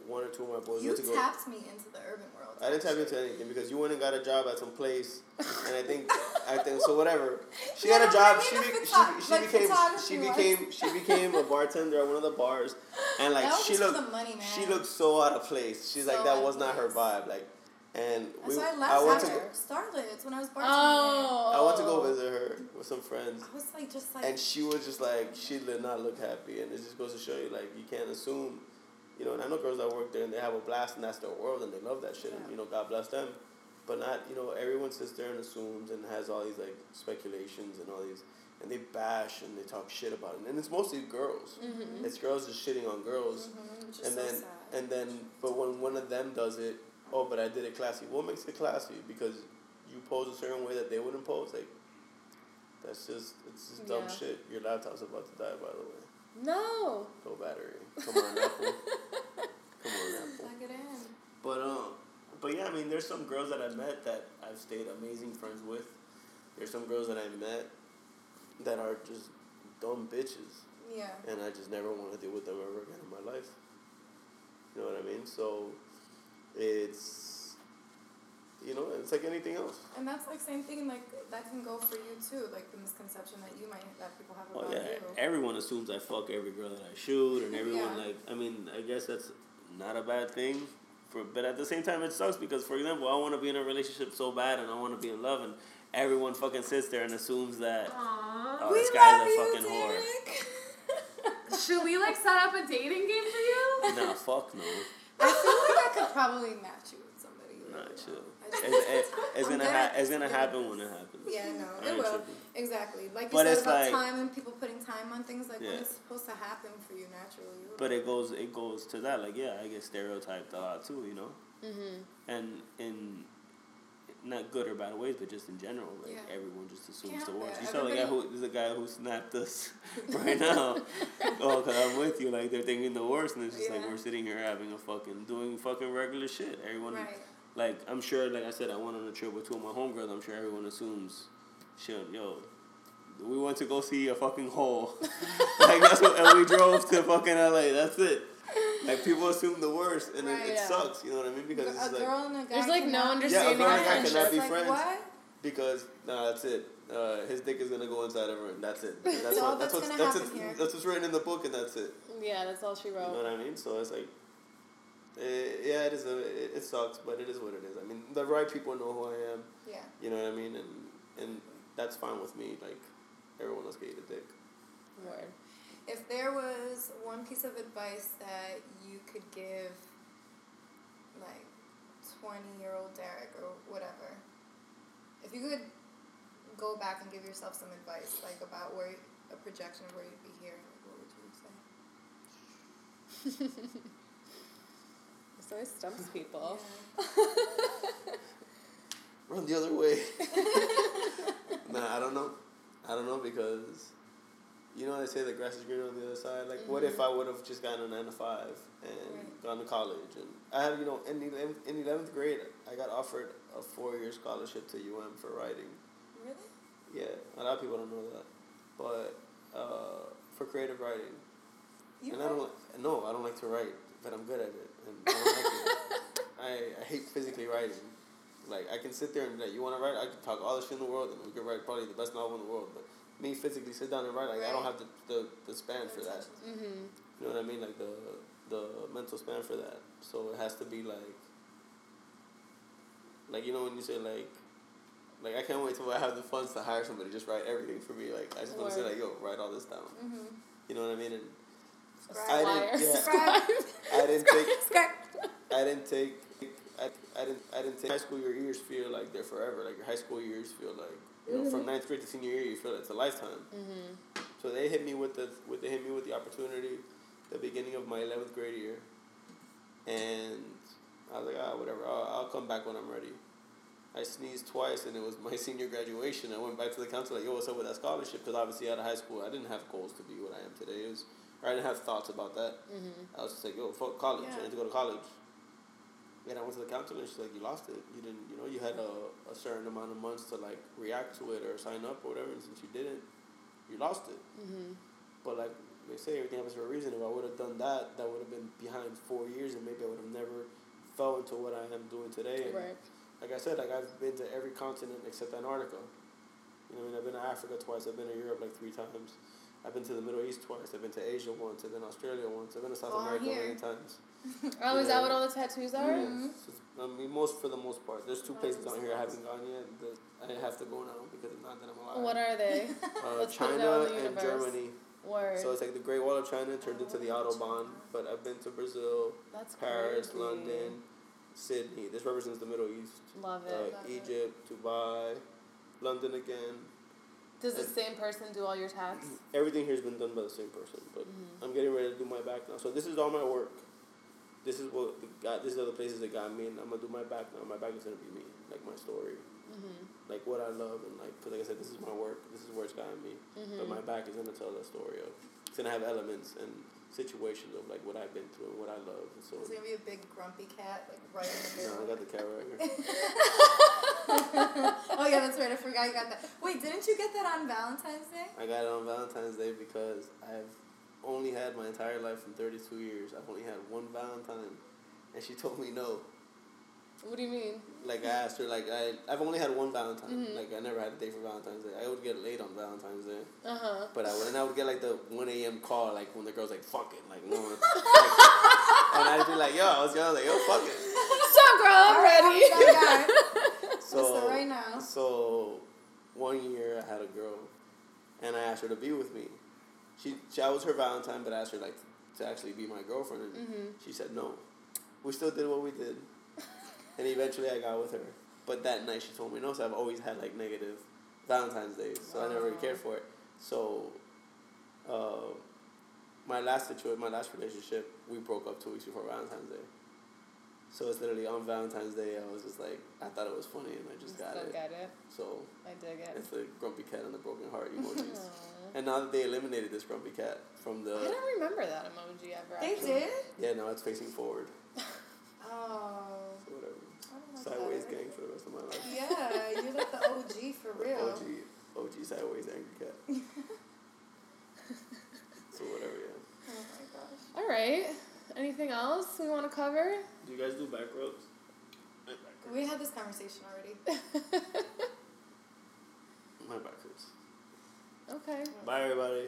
one or two of my boys. You went to go. tapped me into the urban world. I didn't tap into anything because you went and got a job at some place, and I think I [laughs] think so. Whatever. She Yeah, got a job. She, be, the she, she like became she photography became she became a bartender at one of the bars, and like she looked the money, man. she looked so out of place. She's like that was of not her vibe. Like, and we why I I left went to after go, Starlets when I was bartending. Oh. I went to go visit her with some friends. I was like, just like. And she was just like, she did not look happy. And it just goes to show you, like, you can't assume, you know, and I know girls that work there and they have a blast and that's their world and they love that shit. And, you know, God bless them. But not, you know, everyone sits there and assumes and has all these, like, speculations and all these, and they bash and they talk shit about it. And it's mostly girls. Mm-hmm. It's girls just shitting on girls. Mhm, And then, and then, but when one of them does it, oh, but I did it classy. What makes it classy? Because you pose a certain way that they wouldn't pose. Like, that's just, it's just dumb Yeah. shit. Your laptop's about to die, by the way. No. Low battery. Come on, Apple. Come on, Apple. Plug it in. But um, but yeah, I mean, there's some girls that I met that I've stayed amazing friends with. There's some girls that I met that are just dumb bitches, Yeah. and I just never want to deal with them ever again in my life. You know what I mean? So, it's you know, it's like anything else. And that's like the same thing. Like that can go for you too. Like the misconception that you might that people have Oh yeah, you. everyone assumes I fuck every girl that I shoot, and everyone Yeah. like. I mean, I guess that's not a bad thing, for but at the same time it sucks because, for example, I want to be in a relationship so bad and I want to be in love, and everyone fucking sits there and assumes that Aww. oh, we this love guy's a you, fucking whore. [laughs] Should we like set up a dating game for you? Nah, fuck no. I feel like I could probably match you with somebody. you Nah, really chill. It's, it's gonna ha- it's gonna I'm good at happen when it happens. Yeah, no, it will. tripping. Exactly. Like you But said it's about like- time and people putting time on things, like when it's supposed to happen for you naturally. But it goes it goes to that like yeah I get stereotyped a lot too you know Mm-hmm. and in not good or bad ways but just in general like Yeah. everyone just assumes Can't the worst you saw the guy who a guy who snapped us [laughs] right now [laughs] oh cause I'm with you like they're thinking the worst and it's just like we're sitting here having a fucking doing fucking regular shit everyone Right. Like I'm sure like I said I went on a trip with two of my homegirls I'm sure everyone assumes shit yo we went to go see a fucking hole [laughs] like that's what and we drove to fucking LA that's it like people assume the worst and Right. it, it Yeah. sucks you know what I mean because a it's like girl and a guy. There's, like, no understanding Yeah, a girl and a guy cannot It's be like, friends. What? because nah that's it uh, his dick is gonna go inside of her and that's it [laughs] that's That's all what that's that's what's that's, happen what's- here. that's what's written in the book and that's it Yeah, that's all she wrote. you know what I mean so it's like eh, yeah it is a, it, it sucks but it is what it is I mean the right people know who I am Yeah. You know what I mean? And and that's fine with me. Like everyone else can eat a dick. Word. If there was one piece of advice that you could give, like, 20 year old Derick or whatever, if you could go back and give yourself some advice, like, about where, a projection of where you'd be here, like, what would you say? [laughs] This always stumps [laughs] people. Yeah. [laughs] Run the other way. [laughs] nah, I don't know. I don't know because you know they say the grass is greener on the other side. Like, what if I would have just gotten a nine to five and Right. gone to college? And I had, you know, in 11th, in eleventh grade, I got offered a four year scholarship to UM for writing. Really? Yeah, a lot of people don't know that, but uh, for creative writing. You and I don't no, I don't like to write, but I'm good at it, and I don't like it. [laughs] I, I hate physically writing. Like I can sit there and be like, you want to write? I can talk all the shit in the world, and we could write probably the best novel in the world. But me physically sit down and write, like I don't have the, the, the span for that. Mm-hmm. You know what I mean? Like the the mental span for that. So it has to be like like you know when you say like like I can't wait till I have the funds to hire somebody to just write everything for me. Like I just want to say like, yo, write all this down. Mm-hmm. You know what I mean? And. I didn't, yeah, Scribe. [laughs] I didn't take Scribe. I didn't take I, I didn't I didn't take high school your years feel like they're forever. Like your high school years feel like you know, from ninth grade to senior year you feel like it's a lifetime. Mm-hmm. So they hit me with the with they hit me with the opportunity the beginning of my eleventh grade year. And I was like, ah, whatever, I'll, I'll come back when I'm ready. I sneezed twice and it was my [laughs] senior graduation. I went back to the council like, yo, what's up with that scholarship? Because obviously out of high school, I didn't have goals to be what I am today. It was, or I didn't have thoughts about that. Mm-hmm. I was just like, yo, fuck college. Yeah. I need to go to college. And I went to the counselor and she's like, you lost it. You didn't, you know, you had a, a certain amount of months to like react to it or sign up or whatever. And since you didn't, you lost it. Mm-hmm. But like they say, everything happens for a reason. If I would have done that, that would have been behind four years and maybe I would have never fell into what I am doing today. And Right. like I said, like I've been to every continent except Antarctica. You know, I mean, I've been to Africa twice. I've been to Europe like three times. I've been to the Middle East twice. I've been to Asia once. I've been to Australia once. I've been to South America here. million times. [laughs] Oh, is that what all the tattoos are? Mhm. So, I mean, most for the most part. There's two Oh, places out here I haven't gone yet. That I have to go now because it's not that I'm alive. What are they? uh, [laughs] it China the and. Germany. Word. So it's like the Great Wall of China turned into the Autobahn. But I've been to Brazil, That's Paris, crazy. London, Sydney. This represents the Middle East. Love Uh, it. Love it. Egypt, Dubai, London again. Does the same person do all your tats? Everything here's been done by the same person. But Mhm. I'm getting ready to do my back now. So this is all my work. This is what got. These are the other places that got me, and I'm gonna do my back now. My back is gonna be me, like my story, Mm-hmm. like what I love, and like, cause like I said, this is my work. This is where it's gotten me. But Mm-hmm. my back is gonna tell that story of It's gonna have elements and situations of like what I've been through and what I love. And So It's gonna be a big grumpy cat, like right in the no, I got the cat right here. [laughs] oh yeah, that's right. I forgot you got that. Wait, didn't you get that on Valentine's Day? I got it on Valentine's Day because I've only had my entire life from 32 years. I've only had one Valentine, and she told me no. What do you mean? Like I asked her, like I I've only had one Valentine. Mhm. Like I never had a date for Valentine's Day. I would get laid on Valentine's Day, Uh huh. but I would and I would get like the one a.m. call, like when the girl's like fuck it, like no. Like, [laughs] and I'd be like, yo, I was young, like yo, fuck it. So, girl, I'm All right, ready. I'm done, [laughs] So right now. So one year I had a girl, and I asked her to be with me. She, she I was her Valentine, but I asked her like to actually be my girlfriend, and Mhm. she said no. We still did what we did, and eventually I got with her. But that night she told me no, so I've always had like negative Valentine's days, so I never really cared for it. So, uh, my last situation, my last relationship, we broke up two weeks before Valentine's Day. So it's literally on Valentine's Day. I was just like, I thought it was funny, and I just got Still it. get it. So I dig it. it's the grumpy cat and the broken heart emojis. And now that they eliminated this grumpy cat from the, I don't remember that emoji ever. They actually. did. yeah, now it's facing forward. [laughs] Oh. So whatever. I don't know Sideways better. gang for the rest of my life. Yeah, you're like the OG for [laughs] The real. OG, OG sideways angry cat. [laughs] so whatever, yeah. Oh my gosh. All right. Anything else we want to cover? Do you guys do back rubs? We had this conversation already. [laughs] My back hurts. okay. Bye everybody.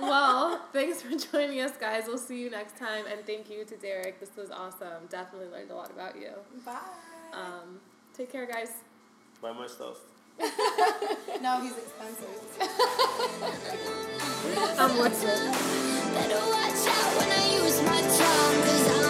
Well, thanks for joining us, guys. We'll see you next time. And thank you to Derick. This was awesome. Definitely learned a lot about you. Bye. Um, take care, guys. Buy my stuff. [laughs] no, he's expensive. I'm with it. Better watch out when I use my tongue, cause I'm